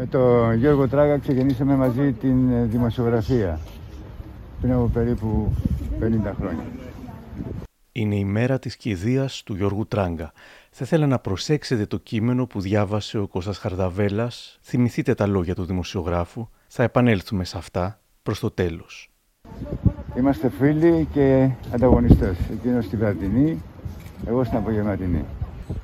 Με τον Γιώργο Τράγα ξεκινήσαμε μαζί την ε, δημοσιογραφία πριν από περίπου 50 χρόνια. Είναι η μέρα της κηδείας του Γιώργου Τράγκα. Θα ήθελα να προσέξετε το κείμενο που διάβασε ο Κώστας Χαρδαβέλας. Θυμηθείτε τα λόγια του δημοσιογράφου. Θα επανέλθουμε σε αυτά προς το τέλος. Είμαστε φίλοι και ανταγωνιστές. Εκείνος στη βραδινή, εγώ στην απογευματινή.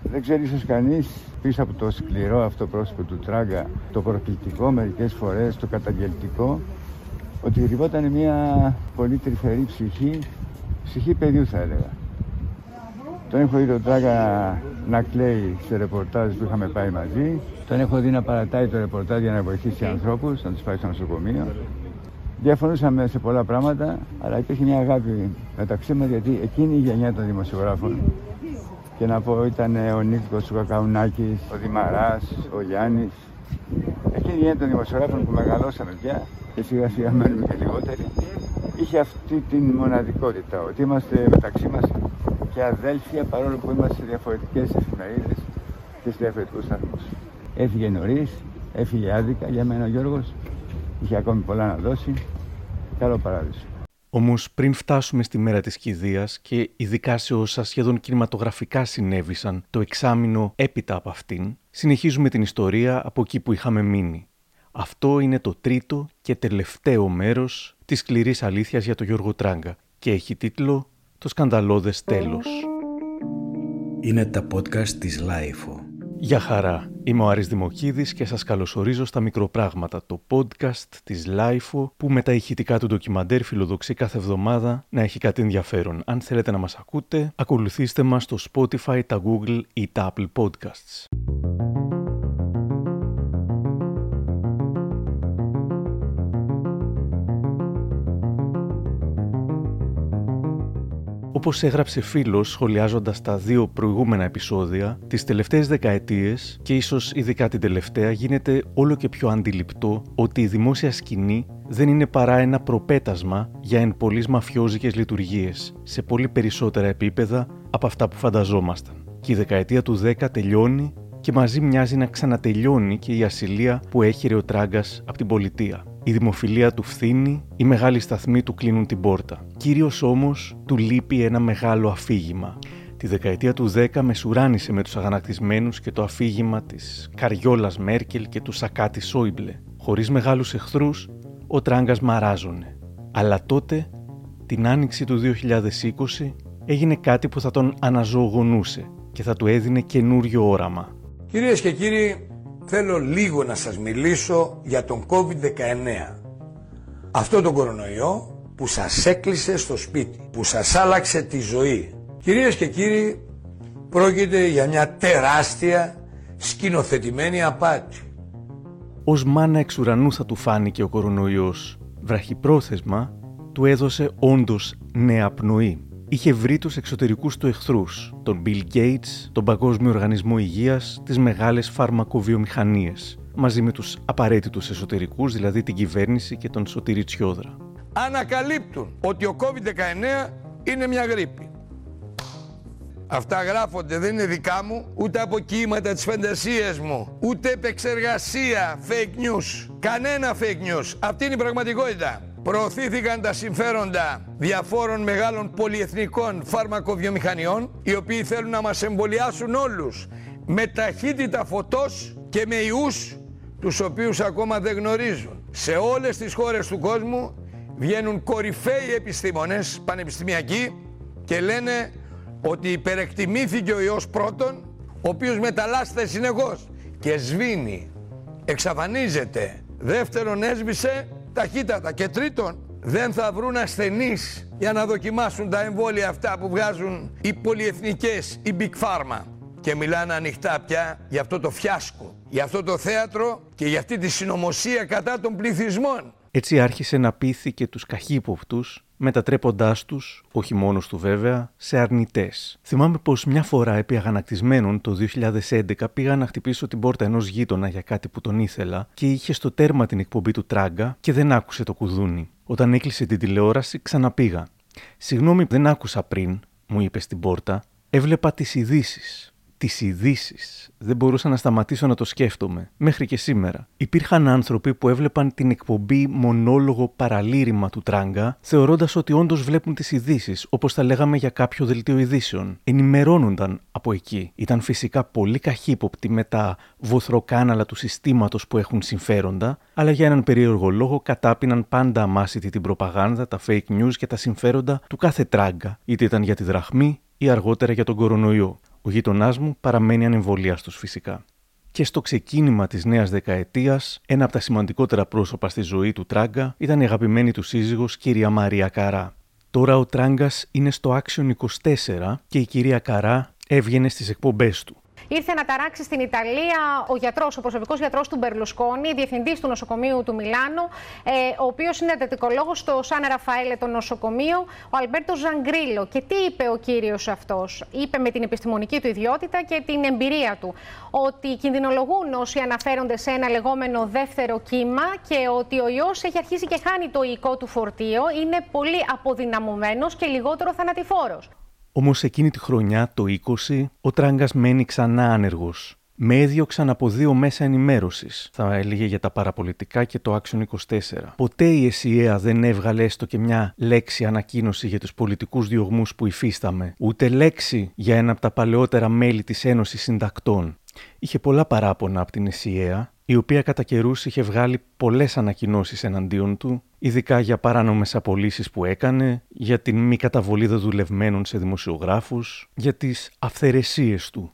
Δεν ξέρει ίσως κανείς πίσω από το σκληρό αυτό πρόσωπο του Τράγκα, το προκλητικό μερικές φορές, το καταγγελτικό, ότι κρυβόταν μια πολύ τρυφερή ψυχή, ψυχή παιδιού θα έλεγα. Τον έχω δει τον Τράγκα να κλαίει σε ρεπορτάζ που είχαμε πάει μαζί. Τον έχω δει να παρατάει το ρεπορτάζ για να βοηθήσει ανθρώπους, να τους πάει στο νοσοκομείο. Διαφωνούσαμε σε πολλά πράγματα, αλλά υπήρχε μια αγάπη μεταξύ μας γιατί εκείνη η γενιά των δημοσιογράφων και να πω ήταν ο Νίκος ο Κακαουνάκης, ο Δημαράς, ο Γιάννης. Εκείνη η γενιά των δημοσιογράφων που μεγαλώσαμε πια και σιγά σιγά μένουμε και λιγότεροι, είχε αυτή την μοναδικότητα ότι είμαστε μεταξύ μας και αδέλφια παρόλο που είμαστε σε διαφορετικές εφημερίδες και σε διαφορετικούς σταθμούς. Έφυγε νωρίς, έφυγε άδικα για μένα ο Γιώργος, είχε ακόμη πολλά να δώσει. Καλό παράδεισο. Όμως, πριν φτάσουμε στη μέρα της κηδείας και ειδικά σε όσα σχεδόν κινηματογραφικά συνέβησαν το εξάμεινο έπειτα από αυτήν, συνεχίζουμε την ιστορία από εκεί που είχαμε μείνει. Αυτό είναι το τρίτο και τελευταίο μέρος της σκληρής αλήθειας για τον Γιώργο Τράγκα και έχει τίτλο Το σκανδαλώδες τέλος. Είναι τα podcast της Lifeo. Γεια χαρά, είμαι ο Άρης Δημοκίδης και σας καλωσορίζω στα Μικροπράγματα, το podcast της Lifeo που με τα ηχητικά του ντοκιμαντέρ φιλοδοξεί κάθε εβδομάδα να έχει κάτι ενδιαφέρον. Αν θέλετε να μας ακούτε, ακολουθήστε μας στο Spotify, τα Google ή τα Apple Podcasts. Όπως έγραψε φίλος σχολιάζοντας τα δύο προηγούμενα επεισόδια, τις τελευταίες δεκαετίες και ίσως ειδικά την τελευταία, γίνεται όλο και πιο αντιληπτό ότι η δημόσια σκηνή δεν είναι παρά ένα προπέτασμα για εν πολλής μαφιόζικες λειτουργίες, σε πολύ περισσότερα επίπεδα από αυτά που φανταζόμασταν. Και η δεκαετία του 10 τελειώνει και μαζί μοιάζει να ξανατελειώνει και η ασυλία που έχει ο Τράγκας από την πολιτεία. Η δημοφιλία του φθήνει, οι μεγάλοι σταθμοί του κλείνουν την πόρτα. Κύριος όμως του λείπει ένα μεγάλο αφήγημα. Τη δεκαετία του 10 μεσουράνισε με τους αγανακτισμένους και το αφήγημα της Καριόλας Μέρκελ και του Σακάτη Σόιμπλε. Χωρίς μεγάλους εχθρούς, ο τράγκας μαράζωνε. Αλλά τότε, την άνοιξη του 2020, έγινε κάτι που θα τον αναζωογονούσε και θα του έδινε καινούριο όραμα. Κυρίες και κύριοι, θέλω λίγο να σας μιλήσω για τον COVID-19. Αυτό τον κορονοϊό που σας έκλεισε στο σπίτι, που σας άλλαξε τη ζωή. Κυρίες και κύριοι, πρόκειται για μια τεράστια σκηνοθετημένη απάτη. Ως μάνα εξ ουρανού θα του φάνηκε ο κορονοϊός. Βραχυπρόθεσμα του έδωσε όντως νέα πνοή είχε βρει τους εξωτερικούς του εχθρούς, τον Bill Gates, τον Παγκόσμιο Οργανισμό Υγείας, τις μεγάλες φαρμακοβιομηχανίες, μαζί με τους απαραίτητους εσωτερικούς, δηλαδή την κυβέρνηση και τον Σωτήρη Τσιόδρα. Ανακαλύπτουν ότι ο COVID-19 είναι μια γρήπη. Αυτά γράφονται, δεν είναι δικά μου, ούτε από κύματα της φαντασίας μου, ούτε επεξεργασία fake news. Κανένα fake news. Αυτή είναι η πραγματικότητα προωθήθηκαν τα συμφέροντα διαφόρων μεγάλων πολυεθνικών φαρμακοβιομηχανιών οι οποίοι θέλουν να μας εμβολιάσουν όλους με ταχύτητα φωτός και με ιούς τους οποίους ακόμα δεν γνωρίζουν. Σε όλες τις χώρες του κόσμου βγαίνουν κορυφαίοι επιστήμονες πανεπιστημιακοί και λένε ότι υπερεκτιμήθηκε ο ιός πρώτον ο οποίος μεταλλάσσεται συνεχώς και σβήνει, εξαφανίζεται. Δεύτερον έσβησε ταχύτατα. Και τρίτον, δεν θα βρουν ασθενείς για να δοκιμάσουν τα εμβόλια αυτά που βγάζουν οι πολυεθνικές, οι Big Pharma. Και μιλάνε ανοιχτά πια για αυτό το φιάσκο, για αυτό το θέατρο και για αυτή τη συνωμοσία κατά των πληθυσμών. Έτσι άρχισε να πείθει και τους καχύποπτους, μετατρέποντάς τους, όχι μόνος του βέβαια, σε αρνητές. Θυμάμαι πως μια φορά επί αγανακτισμένων το 2011 πήγα να χτυπήσω την πόρτα ενός γείτονα για κάτι που τον ήθελα και είχε στο τέρμα την εκπομπή του Τράγκα και δεν άκουσε το κουδούνι. Όταν έκλεισε την τηλεόραση ξαναπήγα. «Συγγνώμη δεν άκουσα πριν», μου είπε στην πόρτα, «έβλεπα τις ειδήσεις. Τις ειδήσεις. Δεν μπορούσα να σταματήσω να το σκέφτομαι. Μέχρι και σήμερα. Υπήρχαν άνθρωποι που έβλεπαν την εκπομπή μονόλογο παραλήρημα του Τράγκα, θεωρώντας ότι όντως βλέπουν τις ειδήσεις, όπως τα λέγαμε για κάποιο δελτίο ειδήσεων. Ενημερώνονταν από εκεί. Ήταν φυσικά πολύ καχύποπτοι με τα βοθροκάναλα του συστήματος που έχουν συμφέροντα, αλλά για έναν περίεργο λόγο κατάπιναν πάντα αμάσιτη την προπαγάνδα, τα fake news και τα συμφέροντα του κάθε Τράγκα, είτε ήταν για τη δραχμή ή αργότερα για τον κορονοϊό. Ο γείτονά μου παραμένει ανεμβολίαστο φυσικά. Και στο ξεκίνημα της νέας δεκαετίας, ένα από τα σημαντικότερα πρόσωπα στη ζωή του Τράγκα ήταν η αγαπημένη του σύζυγος κυρία Μαρία Καρά. Τώρα ο Τράγκας είναι στο Action 24 και η κυρία Καρά έβγαινε στις εκπομπές του ήρθε να ταράξει στην Ιταλία ο γιατρός, ο προσωπικός γιατρός του Μπερλουσκόνη, διευθυντής του νοσοκομείου του Μιλάνου, ε, ο οποίος είναι εντατικολόγος στο Σαν Ραφαέλε το νοσοκομείο, ο Αλμπέρτος Ζαγκρίλο. Και τι είπε ο κύριος αυτός, είπε με την επιστημονική του ιδιότητα και την εμπειρία του, ότι κινδυνολογούν όσοι αναφέρονται σε ένα λεγόμενο δεύτερο κύμα και ότι ο ιός έχει αρχίσει και χάνει το οικό του φορτίο, είναι πολύ αποδυναμωμένος και λιγότερο θανατηφόρος. Όμως εκείνη τη χρονιά, το 20, ο Τράγκα μένει ξανά άνεργος. Με έδιωξαν από δύο μέσα ενημέρωσης, θα έλεγε για τα παραπολιτικά και το Action 24. Ποτέ η ΕΣΥΑ δεν έβγαλε έστω και μια λέξη ανακοίνωση για τους πολιτικούς διωγμούς που υφίσταμε, ούτε λέξη για ένα από τα παλαιότερα μέλη της Ένωσης Συντακτών. Είχε πολλά παράπονα από την ΕΣΥΑ, η οποία κατά καιρούς είχε βγάλει πολλές ανακοινώσεις εναντίον του, ειδικά για παράνομες απολύσεις που έκανε, για την μη καταβολή δεδουλευμένων σε δημοσιογράφους, για τις αυθαιρεσίες του.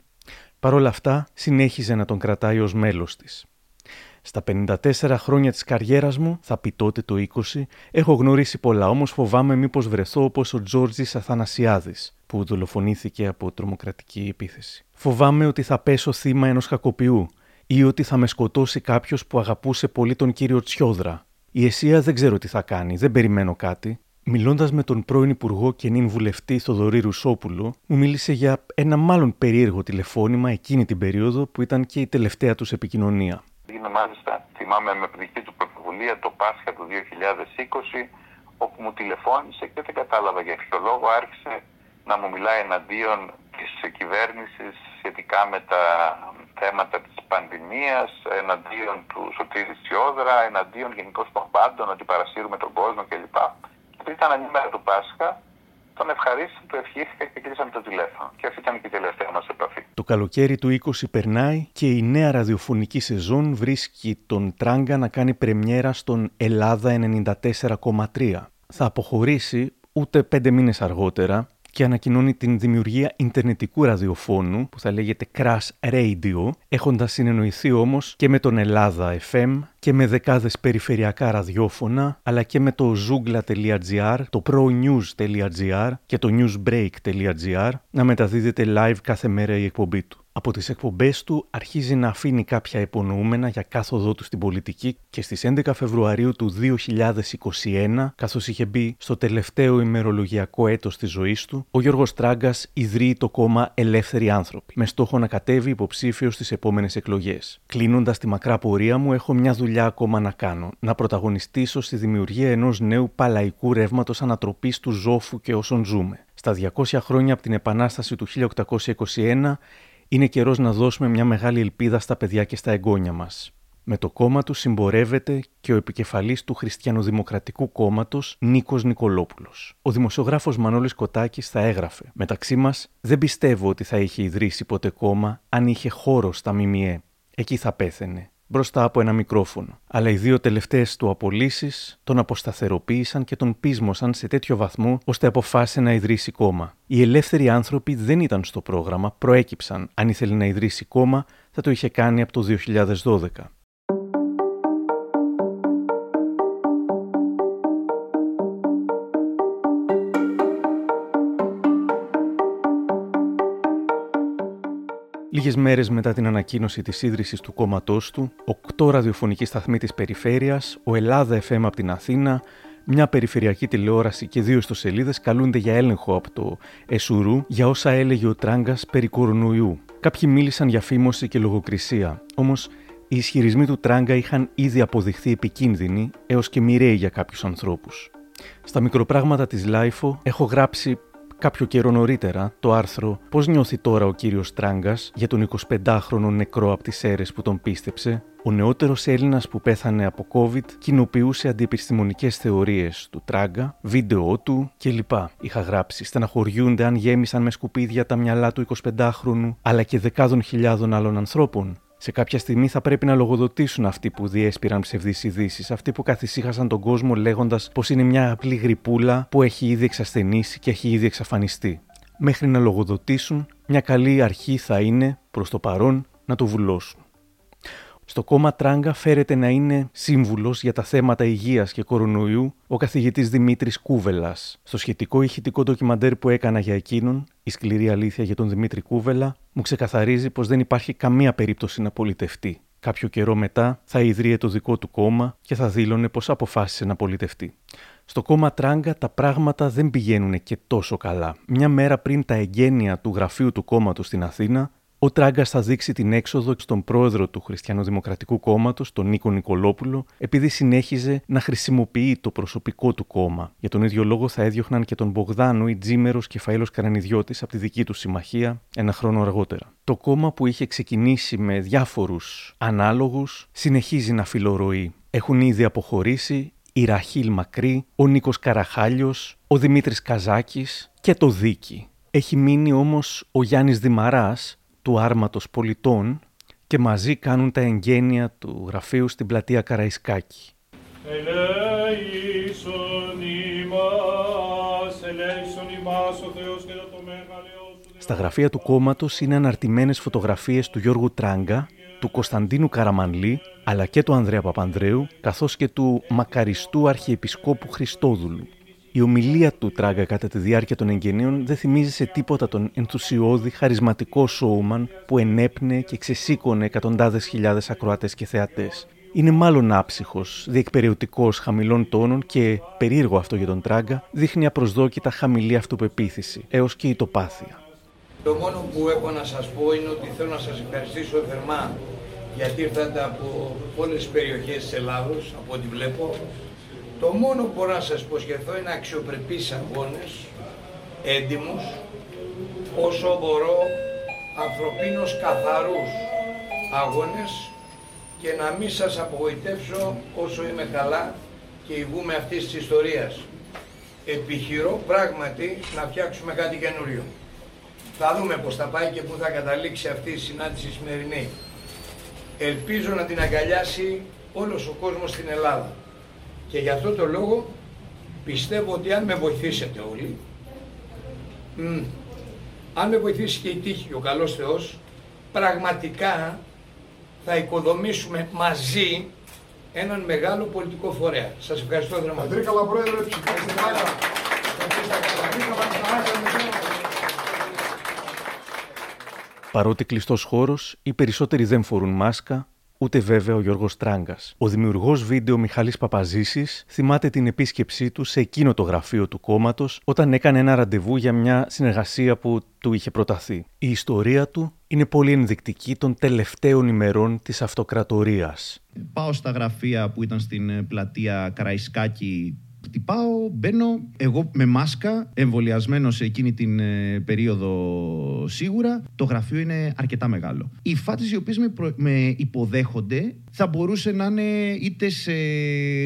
Παρ' όλα αυτά, συνέχιζε να τον κρατάει ως μέλος της. Στα 54 χρόνια της καριέρας μου, θα πει τότε το 20, έχω γνωρίσει πολλά, όμως φοβάμαι μήπως βρεθώ όπως ο Τζόρτζης Αθανασιάδης, που δολοφονήθηκε από τρομοκρατική επίθεση. Φοβάμαι ότι θα πέσω θύμα ενός κακοποιού, ή ότι θα με σκοτώσει κάποιος που αγαπούσε πολύ τον κύριο Τσιόδρα. Η Εσία δεν ξέρω τι θα κάνει, δεν περιμένω κάτι. Μιλώντας με τον πρώην Υπουργό και νυν βουλευτή Θοδωρή Ρουσόπουλο, μου μίλησε για ένα μάλλον περίεργο τηλεφώνημα εκείνη την περίοδο που ήταν και η τελευταία τους επικοινωνία. Είναι μάλιστα, θυμάμαι με δική του πρωτοβουλία το Πάσχα του 2020, όπου μου τηλεφώνησε και δεν κατάλαβα για ποιο λόγο άρχισε να μου μιλάει εναντίον της κυβέρνησης σχετικά με τα θέματα της πανδημίας, εναντίον του Σωτήρη Τσιόδρα, εναντίον γενικώ των πάντων, ότι παρασύρουμε τον κόσμο κλπ. Και ήταν ανήμερα του Πάσχα, τον ευχαρίστησα, του ευχήθηκα και κλείσαμε το τηλέφωνο. Και αυτή ήταν και η τελευταία μας επαφή. Το καλοκαίρι του 20 περνάει και η νέα ραδιοφωνική σεζόν βρίσκει τον Τράγκα να κάνει πρεμιέρα στον Ελλάδα 94,3. Θα αποχωρήσει ούτε πέντε μήνες αργότερα και ανακοινώνει την δημιουργία Ιντερνετικού ραδιοφώνου που θα λέγεται Crash Radio, έχοντας συνεννοηθεί όμως και με τον Ελλάδα FM και με δεκάδες περιφερειακά ραδιόφωνα, αλλά και με το zoogla.gr, το pronews.gr και το newsbreak.gr να μεταδίδεται live κάθε μέρα η εκπομπή τους. Από τις εκπομπές του αρχίζει να αφήνει κάποια υπονοούμενα για κάθοδό του στην πολιτική και στις 11 Φεβρουαρίου του 2021, καθώς είχε μπει στο τελευταίο ημερολογιακό έτος της ζωής του, ο Γιώργος Τράγκας ιδρύει το κόμμα Ελεύθεροι Άνθρωποι, με στόχο να κατέβει υποψήφιο στις επόμενες εκλογές. Κλείνοντας τη μακρά πορεία μου, έχω μια δουλειά ακόμα να κάνω, να πρωταγωνιστήσω στη δημιουργία ενός νέου παλαϊκού ρεύματος ανατροπής του ζώφου και όσων ζούμε. Στα 200 χρόνια από την Επανάσταση του 1821, είναι καιρός να δώσουμε μια μεγάλη ελπίδα στα παιδιά και στα εγγόνια μας. Με το κόμμα του συμπορεύεται και ο επικεφαλής του Χριστιανοδημοκρατικού Κόμματος Νίκος Νικολόπουλος. Ο δημοσιογράφος Μανώλης Κοτάκης θα έγραφε «Μεταξύ μας δεν πιστεύω ότι θα είχε ιδρύσει ποτέ κόμμα αν είχε χώρο στα ΜΜΕ. Εκεί θα πέθαινε μπροστά από ένα μικρόφωνο. Αλλά οι δύο τελευταίες του απολύσεις τον αποσταθεροποίησαν και τον πείσμωσαν σε τέτοιο βαθμό ώστε αποφάσισε να ιδρύσει κόμμα. Οι ελεύθεροι άνθρωποι δεν ήταν στο πρόγραμμα, προέκυψαν. Αν ήθελε να ιδρύσει κόμμα, θα το είχε κάνει από το 2012. Λίγες μέρες μετά την ανακοίνωση της ίδρυσης του κόμματός του, οκτώ ραδιοφωνικοί σταθμοί της περιφέρειας, ο Ελλάδα FM από την Αθήνα, μια περιφερειακή τηλεόραση και δύο ιστοσελίδες καλούνται για έλεγχο από το ΕΣΡ για όσα έλεγε ο Τράγκας περί κορονοϊού. Κάποιοι μίλησαν για φήμωση και λογοκρισία, όμως οι ισχυρισμοί του Τράγκα είχαν ήδη αποδειχθεί επικίνδυνοι έως και μοιραίοι για κάποιους ανθρώπους. Στα μικροπράγματα της LiFO έχω γράψει Κάποιο καιρό νωρίτερα, το άρθρο Πώς νιώθει τώρα ο κύριος Τράγκας για τον 25χρονο νεκρό από τις Σέρρες που τον πίστεψε, ο νεότερος Έλληνας που πέθανε από COVID κοινοποιούσε αντιεπιστημονικές θεωρίες του Τράγκα, βίντεο του κλπ. Είχα γράψει. Στεναχωριούνται αν γέμισαν με σκουπίδια τα μυαλά του 25χρονου, αλλά και δεκάδων χιλιάδων άλλων ανθρώπων. Σε κάποια στιγμή θα πρέπει να λογοδοτήσουν αυτοί που διέσπηραν ψευδείς ειδήσεις, αυτοί που καθησύχασαν τον κόσμο λέγοντας πως είναι μια απλή γρυπούλα που έχει ήδη εξασθενήσει και έχει ήδη εξαφανιστεί. Μέχρι να λογοδοτήσουν, μια καλή αρχή θα είναι, προς το παρόν, να το βουλώσουν. Στο κόμμα Τράγκα φέρεται να είναι σύμβουλος για τα θέματα υγείας και κορονοϊού ο καθηγητής Δημήτρης Κούβελας. Στο σχετικό ηχητικό ντοκιμαντέρ που έκανα για εκείνον, Η σκληρή αλήθεια για τον Δημήτρη Κούβελα, μου ξεκαθαρίζει πως δεν υπάρχει καμία περίπτωση να πολιτευτεί. Κάποιο καιρό μετά θα ιδρύε το δικό του κόμμα και θα δήλωνε πως αποφάσισε να πολιτευτεί. Στο κόμμα Τράγκα τα πράγματα δεν πηγαίνουν και τόσο καλά. Μια μέρα πριν τα εγγένεια του γραφείου του κόμματος στην Αθήνα, ο Τράγκα θα δείξει την έξοδο στον πρόεδρο του Χριστιανοδημοκρατικού Κόμματος, τον Νίκο Νικολόπουλο, επειδή συνέχιζε να χρησιμοποιεί το προσωπικό του κόμμα. Για τον ίδιο λόγο θα έδιωχναν και τον Μπογδάνο ή Τζίμερος και Φαήλο Καρανιδιώτης από τη δική του συμμαχία ένα χρόνο αργότερα. Το κόμμα που είχε ξεκινήσει με διάφορους ανάλογους συνεχίζει να φιλορροεί. Έχουν ήδη αποχωρήσει η Ραχίλ Μακρύ, ο Νίκος Καραχάλιος, ο Δημήτρης Καζάκης και το Δίκη. Έχει μείνει όμως ο Γιάννης Δημαράς, του Άρματος Πολιτών και μαζί κάνουν τα εγγένεια του γραφείου στην πλατεία Καραϊσκάκη. Στα γραφεία του κόμματος είναι αναρτημένες φωτογραφίες του Γιώργου Τράγκα, του Κωνσταντίνου Καραμανλή, αλλά και του Ανδρέα Παπανδρέου, καθώς και του μακαριστού Αρχιεπισκόπου Χριστόδουλου. Η ομιλία του Τράγκα κατά τη διάρκεια των εγγενείων δεν θυμίζει σε τίποτα τον ενθουσιώδη, χαρισματικό σόουμαν που ενέπνε και ξεσήκωνε εκατοντάδες χιλιάδες ακροατές και θεατές. Είναι μάλλον άψυχος, διεκπαιρεωτικός χαμηλών τόνων και, περίεργο αυτό για τον Τράγκα, δείχνει απροσδόκητα χαμηλή αυτοπεποίθηση, έως και η τοπάθεια. Το μόνο που έχω να σας πω είναι ότι θέλω να σας ευχαριστήσω θερμά γιατί ήρθατε από όλες τις περιοχές της Ελλάδος, από ό,τι βλέπω, το μόνο που μπορώ να σας υποσχεθώ είναι αξιοπρεπείς αγώνες, έντιμους, όσο μπορώ ανθρωπίνως καθαρούς αγώνες και να μην σας απογοητεύσω όσο είμαι καλά και ηγούμε αυτής της ιστορίας. Επιχειρώ πράγματι να φτιάξουμε κάτι καινούριο. Θα δούμε πώς θα πάει και πού θα καταλήξει αυτή η συνάντηση σημερινή. Ελπίζω να την αγκαλιάσει όλος ο κόσμος στην Ελλάδα. Και γι' αυτό το λόγο πιστεύω ότι αν με βοηθήσετε όλοι, αν με βοηθήσει και η τύχη και ο καλός Θεός, πραγματικά θα οικοδομήσουμε μαζί έναν μεγάλο πολιτικό φορέα. Σας ευχαριστώ θερμά. καλά πρόεδρε, Παρότι κλειστός χώρος, οι περισσότεροι δεν φορούν μάσκα, ούτε βέβαια ο Γιώργος Τράγκα. Ο δημιουργός βίντεο Μιχάλης Παπαζήσης θυμάται την επίσκεψή του σε εκείνο το γραφείο του κόμματος όταν έκανε ένα ραντεβού για μια συνεργασία που του είχε προταθεί. Η ιστορία του είναι πολύ ενδεικτική των τελευταίων ημερών της αυτοκρατορίας. Πάω στα γραφεία που ήταν στην πλατεία Καραϊσκάκη χτυπάω, μπαίνω εγώ με μάσκα, εμβολιασμένο σε εκείνη την ε, περίοδο σίγουρα. Το γραφείο είναι αρκετά μεγάλο. Οι φάτες οι οποίες με, με υποδέχονται θα μπορούσε να είναι είτε σε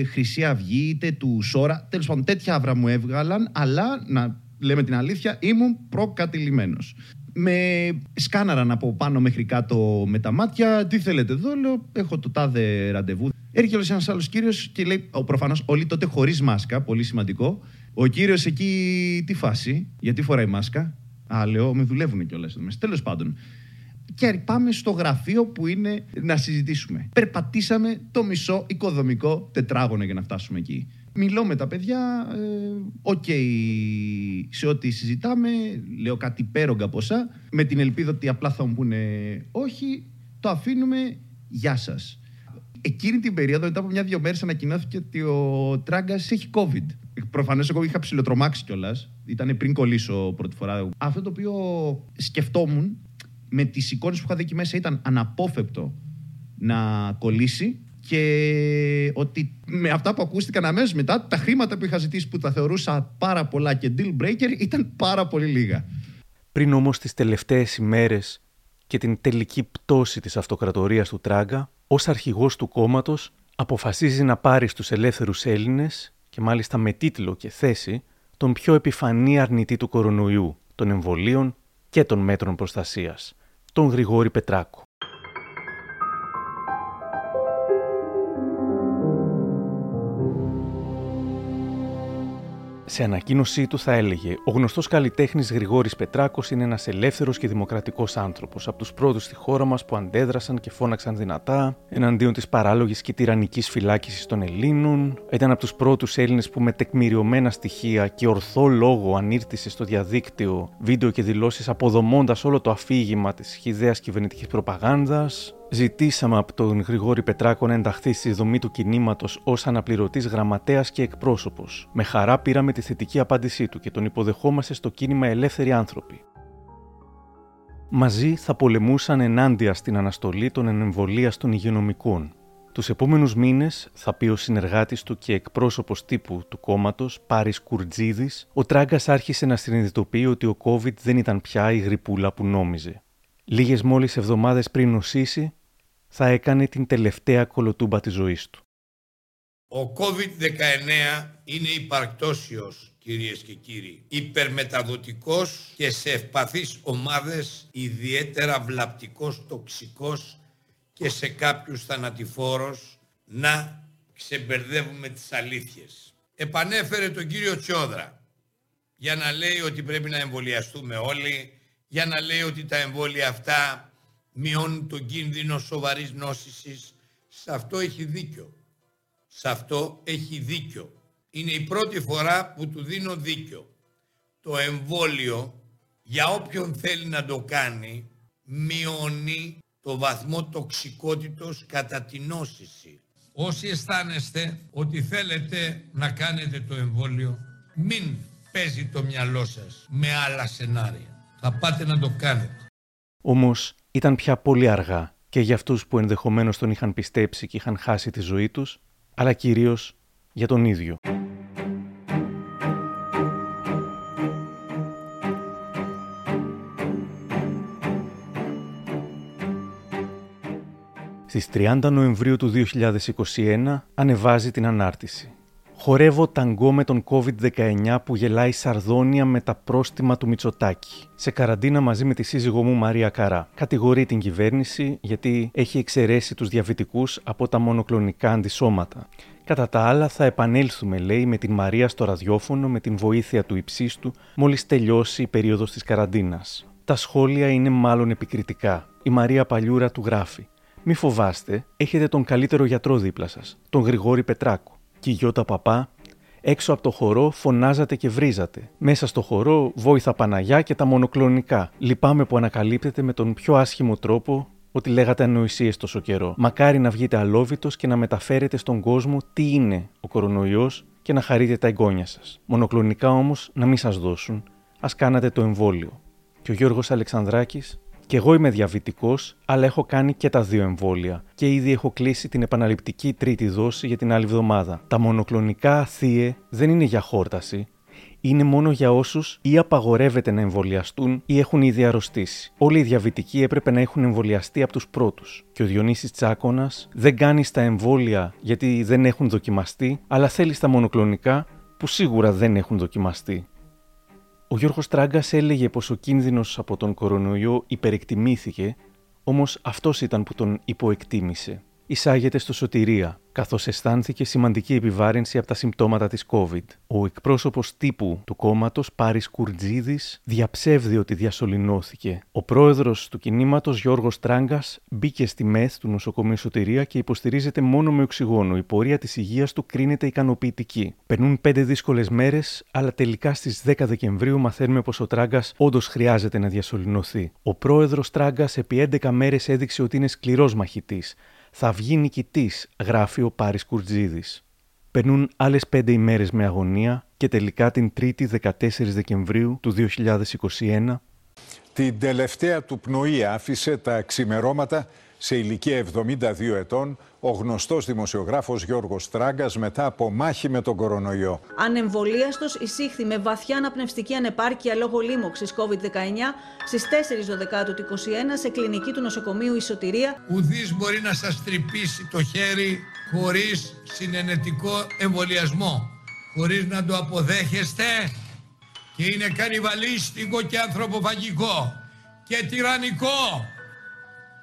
Χρυσή Αυγή, είτε του Σόρα. Τέλος πάντων, τέτοια άβρα μου έβγαλαν, αλλά να λέμε την αλήθεια, ήμουν προκατηλημένος με σκάναραν από πάνω μέχρι κάτω με τα μάτια. Τι θέλετε εδώ, λέω, έχω το τάδε ραντεβού. Έρχεται ένας άλλος κύριος και λέει, προφανώς όλοι τότε χωρίς μάσκα, πολύ σημαντικό. Ο κύριος εκεί τι φάση, γιατί φοράει μάσκα; Α, λέω, με δουλεύουν κιόλας εδώ μέσα. Τέλος πάντων. Και πάμε στο γραφείο που είναι να συζητήσουμε. Περπατήσαμε το μισό οικοδομικό τετράγωνο για να φτάσουμε εκεί. Μιλώ με τα παιδιά, ε, οκ, σε ό,τι συζητάμε, λέω κάτι υπέρογκα ποσά, με την ελπίδα ότι απλά θα μου πούνε όχι, το αφήνουμε, γεια σας. Εκείνη την περίοδο, μετά από μια-δυο μέρες, ανακοινώθηκε ότι ο Τράγκας έχει COVID. Προφανώς εγώ είχα ψηλοτρομάξει κιόλας. Ήταν πριν κολλήσω πρώτη φορά. Αυτό το οποίο σκεφτόμουν με τις εικόνες που είχα δει εκεί μέσα ήταν αναπόφευκτο να κολλήσει και ότι με αυτά που ακούστηκαν αμέσως μετά, τα χρήματα που είχα ζητήσει που τα θεωρούσα πάρα πολλά και deal breaker ήταν πάρα πολύ λίγα. Πριν όμως τις τελευταίες ημέρες και την τελική πτώση της αυτοκρατορίας του Τράγκα, ως αρχηγός του κόμματος αποφασίζει να πάρει στους ελεύθερους Έλληνες και μάλιστα με τίτλο και θέση τον πιο επιφανή αρνητή του κορονοϊού, των εμβολίων και των μέτρων προστασίας, τον Γρηγόρη Πετράκο. Σε ανακοίνωσή του θα έλεγε: Ο γνωστός καλλιτέχνης Γρηγόρης Πετράκος είναι ένας ελεύθερος και δημοκρατικός άνθρωπος, από τους πρώτους στη χώρα μας που αντέδρασαν και φώναξαν δυνατά εναντίον της παράλογης και τυραννικής φυλάκισης των Ελλήνων. Ήταν από τους πρώτους Έλληνες που με τεκμηριωμένα στοιχεία και ορθό λόγο ανήρτησε στο διαδίκτυο βίντεο και δηλώσεις αποδομώντας όλο το αφήγημα της χιδαία κυβερνητικής προπαγάνδας. Ζητήσαμε από τον Γρηγόρη Πετράκο να ενταχθεί στη δομή του κινήματος ως αναπληρωτής γραμματέας και εκπρόσωπος. Με χαρά πήραμε τη θετική απάντησή του και τον υποδεχόμαστε στο κίνημα Ελεύθεροι Άνθρωποι. Μαζί θα πολεμούσαν ενάντια στην αναστολή των ενεμβολίας των υγειονομικών. Τους επόμενους μήνες, θα πει ο συνεργάτης του και εκπρόσωπος τύπου του κόμματος, Πάρης Κουρτζίδης, ο Τράγκας άρχισε να συνειδητοποιεί ότι ο COVID δεν ήταν πια η γρυπούλα που νόμιζε. Λίγες μόλις εβδομάδες πριν νοσήσει, θα έκανε την τελευταία κολοτούμπα της ζωής του. Ο COVID-19 είναι υπαρκτώσιος, κυρίες και κύριοι, υπερμεταδοτικός και σε ευπαθείς ομάδες ιδιαίτερα βλαπτικός, τοξικός και σε κάποιους θανατηφόρος να ξεμπερδεύουμε τις αλήθειες. Επανέφερε τον κύριο Τσιόδρα για να λέει ότι πρέπει να εμβολιαστούμε όλοι, για να λέει ότι τα εμβόλια αυτά μειώνουν τον κίνδυνο σοβαρής νόσησης. Σε αυτό έχει δίκιο. Σε αυτό έχει δίκιο. Είναι η πρώτη φορά που του δίνω δίκιο. Το εμβόλιο, για όποιον θέλει να το κάνει, μειώνει το βαθμό τοξικότητος κατά την νόσηση. Όσοι αισθάνεστε ότι θέλετε να κάνετε το εμβόλιο, μην παίζει το μυαλό σας με άλλα σενάρια θα πάτε να το κάνετε. Όμως ήταν πια πολύ αργά και για αυτούς που ενδεχομένως τον είχαν πιστέψει και είχαν χάσει τη ζωή τους, αλλά κυρίως για τον ίδιο. Στις 30 Νοεμβρίου του 2021 ανεβάζει την ανάρτηση. Χορεύω ταγκό με τον COVID-19 που γελάει Σαρδόνια με τα πρόστιμα του Μητσοτάκη. Σε καραντίνα μαζί με τη σύζυγό μου Μαρία Καρά. Κατηγορεί την κυβέρνηση γιατί έχει εξαιρέσει τους διαβητικούς από τα μονοκλονικά αντισώματα. Κατά τα άλλα, θα επανέλθουμε, λέει, με την Μαρία στο ραδιόφωνο με την βοήθεια του υψίστου μόλις τελειώσει η περίοδος της καραντίνας. Τα σχόλια είναι μάλλον επικριτικά. Η Μαρία Παλιούρα του γράφει. Μη φοβάστε, έχετε τον καλύτερο γιατρό δίπλα σας, τον Γρηγόρη Πετράκο και η Γιώτα Παπά, έξω από το χορό φωνάζατε και βρίζατε. Μέσα στο χορό βόηθα Παναγιά και τα μονοκλονικά. Λυπάμαι που ανακαλύπτετε με τον πιο άσχημο τρόπο ότι λέγατε ανοησίες τόσο καιρό. Μακάρι να βγείτε αλόβητος και να μεταφέρετε στον κόσμο τι είναι ο κορονοϊός και να χαρείτε τα εγγόνια σας. Μονοκλονικά όμως να μην σας δώσουν. Α κάνατε το εμβόλιο. Και ο Γιώργος Αλεξανδράκης και εγώ είμαι διαβητικός, αλλά έχω κάνει και τα δύο εμβόλια και ήδη έχω κλείσει την επαναληπτική τρίτη δόση για την άλλη εβδομάδα. Τα μονοκλονικά θύε δεν είναι για χόρταση, είναι μόνο για όσους ή απαγορεύεται να εμβολιαστούν ή έχουν ήδη αρρωστήσει. Όλοι οι διαβητικοί έπρεπε να έχουν εμβολιαστεί από τους πρώτους. Και ο Διονύσης Τσάκονα δεν κάνει στα εμβόλια γιατί δεν έχουν δοκιμαστεί, αλλά θέλει στα μονοκλονικά που σίγουρα δεν έχουν δοκιμαστεί. Ο Γιώργος Τράγκας έλεγε πως ο κίνδυνος από τον κορονοϊό υπερεκτιμήθηκε, όμως αυτός ήταν που τον υποεκτίμησε εισάγεται στο σωτηρία, καθώς αισθάνθηκε σημαντική επιβάρυνση από τα συμπτώματα της COVID. Ο εκπρόσωπος τύπου του κόμματος, Πάρης Κουρτζίδης, διαψεύδει ότι διασωληνώθηκε. Ο πρόεδρος του κινήματος, Γιώργος Τράγκας, μπήκε στη ΜΕΘ του νοσοκομείου Σωτηρία και υποστηρίζεται μόνο με οξυγόνο. Η πορεία της υγείας του κρίνεται ικανοποιητική. Περνούν πέντε δύσκολες μέρες, αλλά τελικά στις 10 Δεκεμβρίου μαθαίνουμε πως ο Τράγκας όντως χρειάζεται να διασωληνωθεί. Ο πρόεδρος Τράγκας επί 11 μέρες έδειξε ότι είναι σκληρός μαχητής θα βγει νικητής, γράφει ο Πάρης Κουρτζίδης. Περνούν άλλες πέντε ημέρες με αγωνία και τελικά την 3η 14 Δεκεμβρίου του 2021. Την τελευταία του πνοή άφησε τα ξημερώματα σε ηλικία 72 ετών ο γνωστός δημοσιογράφος Γιώργος Τράγκας μετά από μάχη με τον κορονοϊό. Ανεμβολίαστος εισήχθη με βαθιά αναπνευστική ανεπάρκεια λόγω λίμωξης COVID-19 στις 4 Δεκάτου του 2021 σε κλινική του νοσοκομείου Ισοτηρία. Ουδής μπορεί να σας τρυπήσει το χέρι χωρίς συνενετικό εμβολιασμό, χωρίς να το αποδέχεστε και είναι κανιβαλίστικο και ανθρωποφαγικό και τυραννικό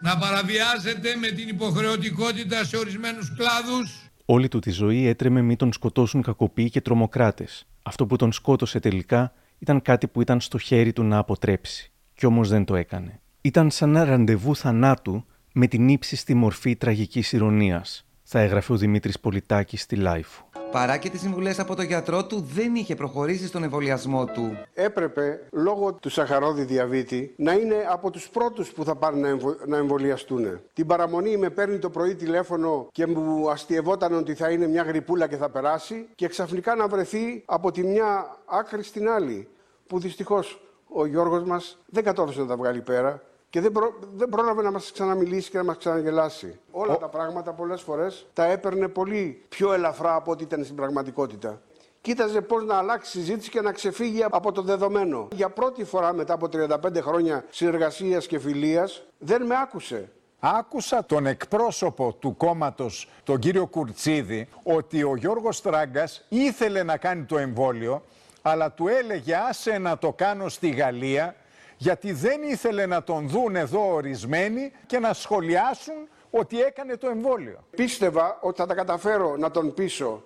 να παραβιάζεται με την υποχρεωτικότητα σε ορισμένους κλάδους. Όλη του τη ζωή έτρεμε μη τον σκοτώσουν κακοποιοί και τρομοκράτες. Αυτό που τον σκότωσε τελικά ήταν κάτι που ήταν στο χέρι του να αποτρέψει. Κι όμως δεν το έκανε. Ήταν σαν ένα ραντεβού θανάτου με την ύψιστη μορφή τραγικής ηρωνίας, θα έγραφε ο Δημήτρης Πολιτάκης στη Λάιφου. Παρά και τις συμβουλές από τον γιατρό του, δεν είχε προχωρήσει στον εμβολιασμό του. Έπρεπε, λόγω του σαχαρόδι διαβήτη, να είναι από τους πρώτους που θα πάνε να εμβολιαστούν. Την παραμονή με παίρνει το πρωί τηλέφωνο και μου αστειευόταν ότι θα είναι μια γρυπούλα και θα περάσει, και ξαφνικά να βρεθεί από τη μια άκρη στην άλλη. Που δυστυχώς ο Γιώργος μας δεν κατόρθωσε να τα βγάλει πέρα και δεν, προ, δεν πρόλαβε να μας ξαναμιλήσει και να μας ξαναγελάσει. Όλα τα πράγματα πολλές φορές τα έπαιρνε πολύ πιο ελαφρά από ό,τι ήταν στην πραγματικότητα. Κοίταζε πώς να αλλάξει συζήτηση και να ξεφύγει από το δεδομένο. Για πρώτη φορά μετά από 35 χρόνια συνεργασίας και φιλίας δεν με άκουσε. Άκουσα τον εκπρόσωπο του κόμματος, τον κύριο Κουρτσίδη, ότι ο Γιώργος Τράγκας ήθελε να κάνει το εμβόλιο, αλλά του έλεγε άσε να το κάνω στη Γαλλία, γιατί δεν ήθελε να τον δουν εδώ ορισμένοι και να σχολιάσουν ότι έκανε το εμβόλιο. Πίστευα ότι θα τα καταφέρω να τον πείσω.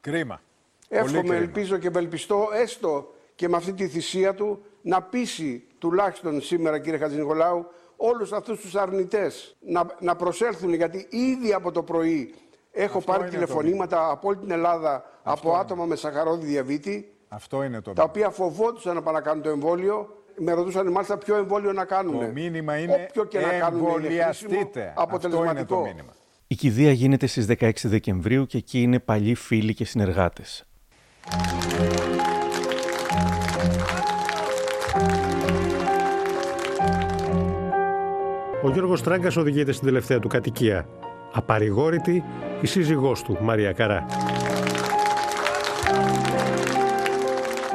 Κρίμα. Εύχομαι, ελπίζω και ευελπιστώ, έστω και με αυτή τη θυσία του, να πείσει τουλάχιστον σήμερα, κύριε Χατζηνικολάου, όλους αυτούς τους αρνητές να, να προσέλθουν, γιατί ήδη από το πρωί έχω πάρει τηλεφωνήματα από όλη την Ελλάδα από άτομα με σαχαρόδι διαβήτη, Αυτό είναι το τα οποία φοβόντουσαν να πάνε να κάνουν το εμβόλιο με ρωτούσαν μάλιστα ποιο εμβόλιο να κάνουν. Το μήνυμα είναι Όποιο και να κάνουν εμβολιαστείτε. αποτελεσματικό. Αυτό είναι το μήνυμα. Η κηδεία γίνεται στις 16 Δεκεμβρίου και εκεί είναι παλιοί φίλοι και συνεργάτες. Ο Γιώργος Τράγκας οδηγείται στην τελευταία του κατοικία. Απαρηγόρητη η σύζυγός του, Μαρία Καρά.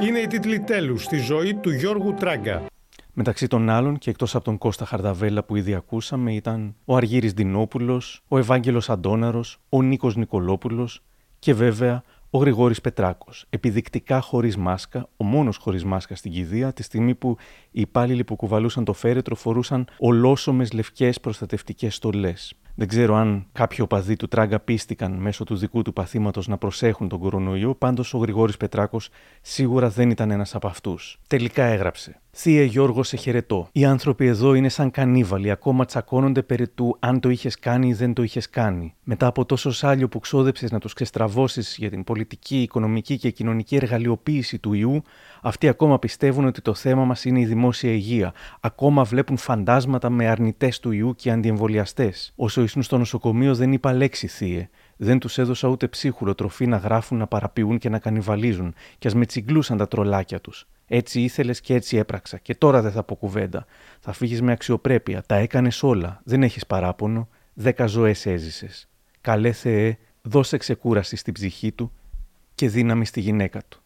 Είναι η τίτλη τέλους στη ζωή του Γιώργου Τράγκα. Μεταξύ των άλλων και εκτός από τον Κώστα Χαρδαβέλα που ήδη ακούσαμε ήταν ο Αργύρης Δινόπουλος, ο Ευάγγελος Αντώναρος, ο Νίκος Νικολόπουλος και βέβαια ο Γρηγόρης Πετράκος, επιδεικτικά χωρίς μάσκα, ο μόνος χωρίς μάσκα στην κηδεία, τη στιγμή που οι υπάλληλοι που κουβαλούσαν το φέρετρο φορούσαν ολόσωμες λευκές προστατευτικές στολές. Δεν ξέρω αν κάποιοι οπαδοί του Τράγκα πίστηκαν μέσω του δικού του παθήματος να προσέχουν τον κορονοϊό, πάντως ο Γρηγόρης Πετράκος σίγουρα δεν ήταν ένας από αυτούς. Τελικά έγραψε. Θεία Γιώργο, σε χαιρετώ. Οι άνθρωποι εδώ είναι σαν κανίβαλοι, ακόμα τσακώνονται περί του αν το είχες κάνει ή δεν το είχες κάνει. Μετά από τόσο σάλιο που ξόδεψες να τους ξεστραβώσεις για την πολιτική, οικονομική και κοινωνική εργαλειοποίηση του ιού, αυτοί ακόμα πιστεύουν ότι το θέμα μας είναι η δημόσια υγεία. Ακόμα βλέπουν φαντάσματα με αρνητές του ιού και αντιεμβολιαστές. Όσο ήσουν στο νοσοκομείο δεν είπα λέξη, θύε. Δεν τους έδωσα ούτε ψίχουλο τροφή να γράφουν, να παραποιούν και να κανιβαλίζουν, και ας με τσιγκλούσαν τα τρολάκια τους. Έτσι ήθελες και έτσι έπραξα. Και τώρα δεν θα πω κουβέντα. Θα φύγεις με αξιοπρέπεια. Τα έκανες όλα. Δεν έχεις παράπονο. Δέκα ζωές έζησες. Καλέ Θεέ, δώσε ξεκούραση στην ψυχή του και δύναμη στη γυναίκα του.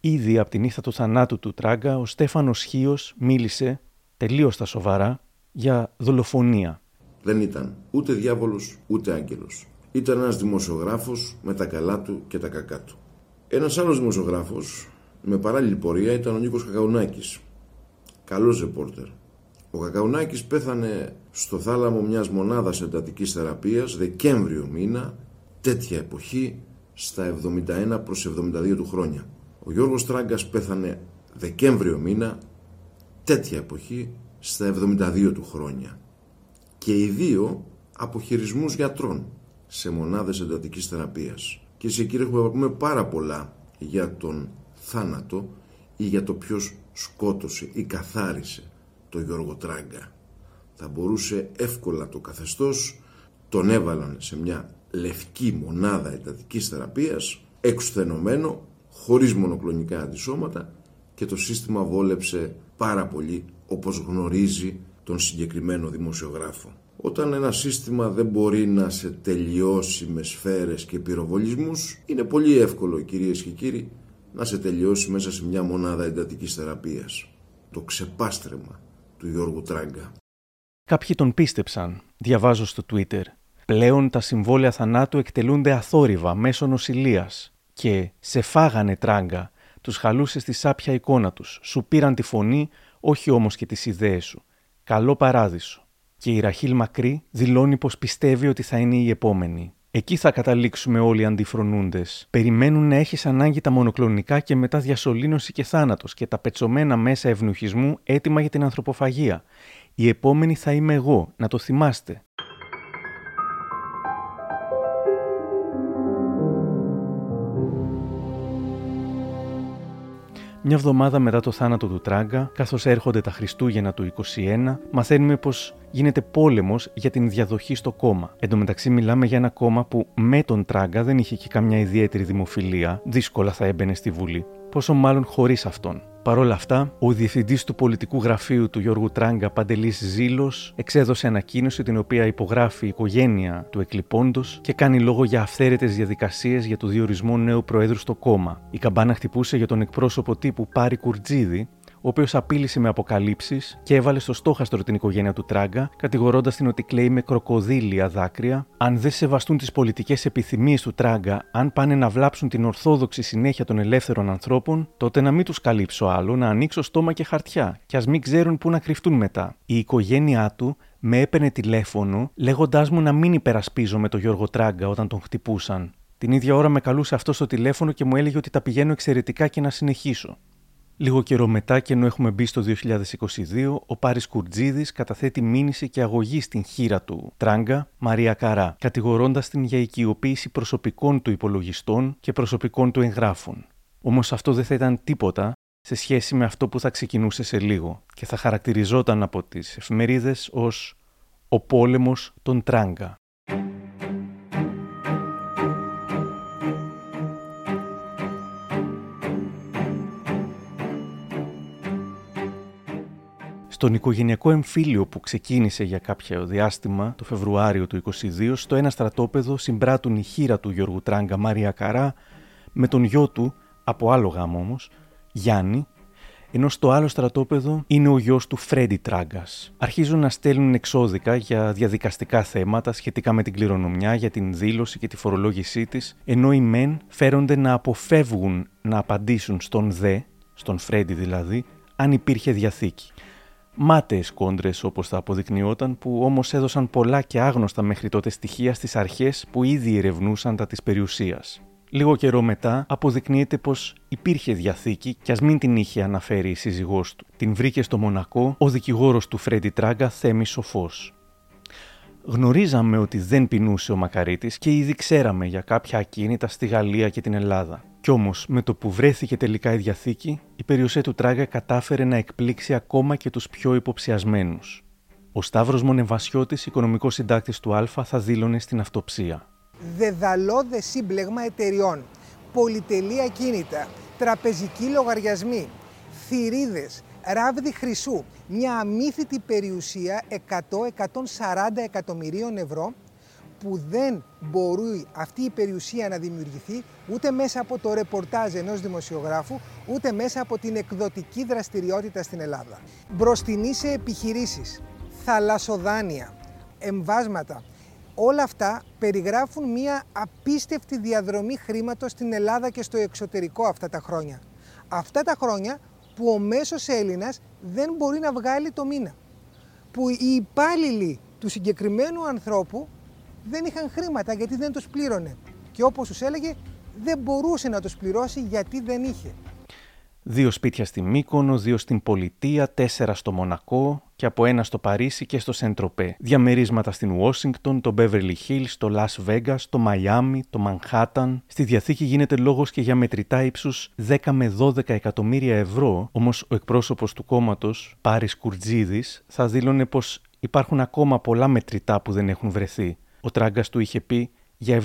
Ήδη από την ήθα του θανάτου του Τράγκα, ο Στέφανος Χίος μίλησε, τελείως στα σοβαρά, για δολοφονία. Δεν ήταν ούτε διάβολος ούτε άγγελος. Ήταν ένας δημοσιογράφος με τα καλά του και τα κακά του. Ένας άλλος δημοσιογράφος με παράλληλη πορεία ήταν ο Νίκος Κακαουνάκης. Καλός ρεπόρτερ. Ο Κακαουνάκης πέθανε στο θάλαμο μιας μονάδας εντατικής θεραπείας Δεκέμβριο μήνα, τέτοια εποχή, στα 71 προς 72 του χρόνια. Ο Γιώργος Τράγκας πέθανε Δεκέμβριο μήνα, τέτοια εποχή, στα 72 του χρόνια. Και οι δύο από χειρισμούς γιατρών σε μονάδες εντατικής θεραπείας. Και σε κύριε έχουμε πούμε πάρα πολλά για τον θάνατο ή για το ποιος σκότωσε ή καθάρισε το Γιώργο Τράγκα. Θα μπορούσε εύκολα το καθεστώς, τον έβαλαν σε μια λευκή μονάδα εντατικής θεραπείας, εξουθενωμένο, χωρίς μονοκλονικά αντισώματα και το σύστημα βόλεψε πάρα πολύ όπως γνωρίζει τον συγκεκριμένο δημοσιογράφο. Όταν ένα σύστημα δεν μπορεί να σε τελειώσει με σφαίρες και πυροβολισμούς, είναι πολύ εύκολο κυρίες και κύριοι να σε τελειώσει μέσα σε μια μονάδα εντατικής θεραπείας. Το ξεπάστρεμα του Γιώργου Τράγκα. Κάποιοι τον πίστεψαν, διαβάζω στο Twitter. Πλέον τα συμβόλαια θανάτου εκτελούνται αθόρυβα μέσω νοσηλείας. Και σε φάγανε τράγκα, τους χαλούσε στη σάπια εικόνα τους. Σου πήραν τη φωνή, όχι όμως και τις ιδέες σου. Καλό παράδεισο. Και η Ραχίλ Μακρύ δηλώνει πως πιστεύει ότι θα είναι η επόμενη. Εκεί θα καταλήξουμε όλοι οι αντιφρονούντες. Περιμένουν να έχεις ανάγκη τα μονοκλονικά και μετά διασωλήνωση και θάνατος και τα πετσωμένα μέσα ευνουχισμού έτοιμα για την ανθρωποφαγία. Η επόμενη θα είμαι εγώ, να το θυμάστε. Μια εβδομάδα μετά το θάνατο του Τράγκα, καθώς έρχονται τα Χριστούγεννα του 21, μαθαίνουμε πως γίνεται πόλεμος για την διαδοχή στο κόμμα. Εν τω μεταξύ μιλάμε για ένα κόμμα που με τον Τράγκα δεν είχε και καμιά ιδιαίτερη δημοφιλία, δύσκολα θα έμπαινε στη Βουλή. Πόσο μάλλον χωρίς αυτόν. Παρ' όλα αυτά, ο διευθυντής του πολιτικού γραφείου του Γιώργου Τράγκα, Παντελής Ζήλος, εξέδωσε ανακοίνωση την οποία υπογράφει η οικογένεια του εκλειπώντος και κάνει λόγο για αυθαίρετες διαδικασίες για το διορισμό νέου Προέδρου στο κόμμα. Η καμπάνα χτυπούσε για τον εκπρόσωπο τύπου Πάρη Κουρτζίδη, ο οποίος απείλησε με αποκαλύψεις και έβαλε στο στόχαστρο την οικογένεια του Τράγκα, κατηγορώντας την ότι κλαίει με κροκοδίλια δάκρυα. Αν δεν σεβαστούν τις πολιτικές επιθυμίες του Τράγκα, αν πάνε να βλάψουν την ορθόδοξη συνέχεια των ελεύθερων ανθρώπων, τότε να μην τους καλύψω άλλο, να ανοίξω στόμα και χαρτιά, και ας μην ξέρουν πού να κρυφτούν μετά. Η οικογένειά του με έπαιρνε τηλέφωνο, λέγοντάς μου να μην υπερασπίζω με τον Γιώργο Τράγκα όταν τον χτυπούσαν. Την ίδια ώρα με καλούσε αυτός στο τηλέφωνο και μου έλεγε ότι τα πηγαίνω εξαιρετικά και να συνεχίσω. Λίγο καιρό μετά και ενώ έχουμε μπει στο 2022, ο Πάρης Κουρτζίδης καταθέτει μήνυση και αγωγή στην χείρα του Τράγκα, Μαρία Καρά, κατηγορώντας την για οικειοποίηση προσωπικών του υπολογιστών και προσωπικών του εγγράφων. Όμως αυτό δεν θα ήταν τίποτα σε σχέση με αυτό που θα ξεκινούσε σε λίγο και θα χαρακτηριζόταν από τις εφημερίδες ως «Ο πόλεμος των Τράγκα». Στον οικογενειακό εμφύλιο που ξεκίνησε για κάποιο διάστημα το Φεβρουάριο του 2022, στο ένα στρατόπεδο συμπράττουν η χείρα του Γιώργου Τράγκα Μάρια Καρά με τον γιο του, από άλλο γάμο όμως, Γιάννη, ενώ στο άλλο στρατόπεδο είναι ο γιος του Φρέντι Τράγκας. Αρχίζουν να στέλνουν εξώδικα για διαδικαστικά θέματα σχετικά με την κληρονομιά, για την δήλωση και τη φορολόγησή της, ενώ οι μεν φέρονται να αποφεύγουν να απαντήσουν στον δε, στον Φρέντι δηλαδή, αν υπήρχε διαθήκη. Μάταιες κόντρες, όπως θα αποδεικνυόταν, που όμως έδωσαν πολλά και άγνωστα μέχρι τότε στοιχεία στις αρχές που ήδη ερευνούσαν τα της περιουσίας. Λίγο καιρό μετά αποδεικνύεται πως υπήρχε διαθήκη και ας μην την είχε αναφέρει η σύζυγός του. Την βρήκε στο Μονακό ο δικηγόρος του Φρέντι Τράγκα, Θέμης Σοφός. Γνωρίζαμε ότι δεν πεινούσε ο Μακαρίτης και ήδη ξέραμε για κάποια ακίνητα στη Γαλλία και την Ελλάδα. Κι όμως, με το που βρέθηκε τελικά η διαθήκη, η περιουσία του Τράγκα κατάφερε να εκπλήξει ακόμα και τους πιο υποψιασμένους. Ο Σταύρος Μονεβασιώτης, οικονομικός συντάκτης του Α, θα δήλωνε στην αυτοψία. Δεδαλώδες σύμπλεγμα εταιριών, πολυτελεία κίνητα, τραπεζικοί λογαριασμοί, θηρίδες, ράβδι χρυσού, μια αμύθιτη περιουσία 100-140 εκατομμυρίων ευρώ που δεν μπορεί αυτή η περιουσία να δημιουργηθεί ούτε μέσα από το ρεπορτάζ ενός δημοσιογράφου, ούτε μέσα από την εκδοτική δραστηριότητα στην Ελλάδα. Μπροστινή σε επιχειρήσεις, θαλασσοδάνεια, εμβάσματα, όλα αυτά περιγράφουν μια απίστευτη διαδρομή χρήματος στην Ελλάδα και στο εξωτερικό αυτά τα χρόνια. Αυτά τα χρόνια που ο μέσος Έλληνας δεν μπορεί να βγάλει το μήνα. Που οι υπάλληλοι του συγκεκριμένου ανθρώπου δεν είχαν χρήματα γιατί δεν τους πλήρωνε. Και όπως τους έλεγε δεν μπορούσε να τους πληρώσει γιατί δεν είχε. Δύο σπίτια στη Μύκονο, δύο στην Πολιτεία, τέσσερα στο Μονακό και από ένα στο Παρίσι και στο Σεντροπέ. Διαμερίσματα στην Ουόσιγκτον, το Beverly Hills, το Las Vegas, το Μαϊάμι, το Μανχάταν. Στη διαθήκη γίνεται λόγος και για μετρητά ύψους 10 με 12 εκατομμύρια ευρώ, όμως ο εκπρόσωπος του κόμματος, Πάρης Κουρτζίδης, θα δήλωνε πως υπάρχουν ακόμα πολλά μετρητά που δεν έχουν βρεθεί. Ο τράγκας του είχε πει: για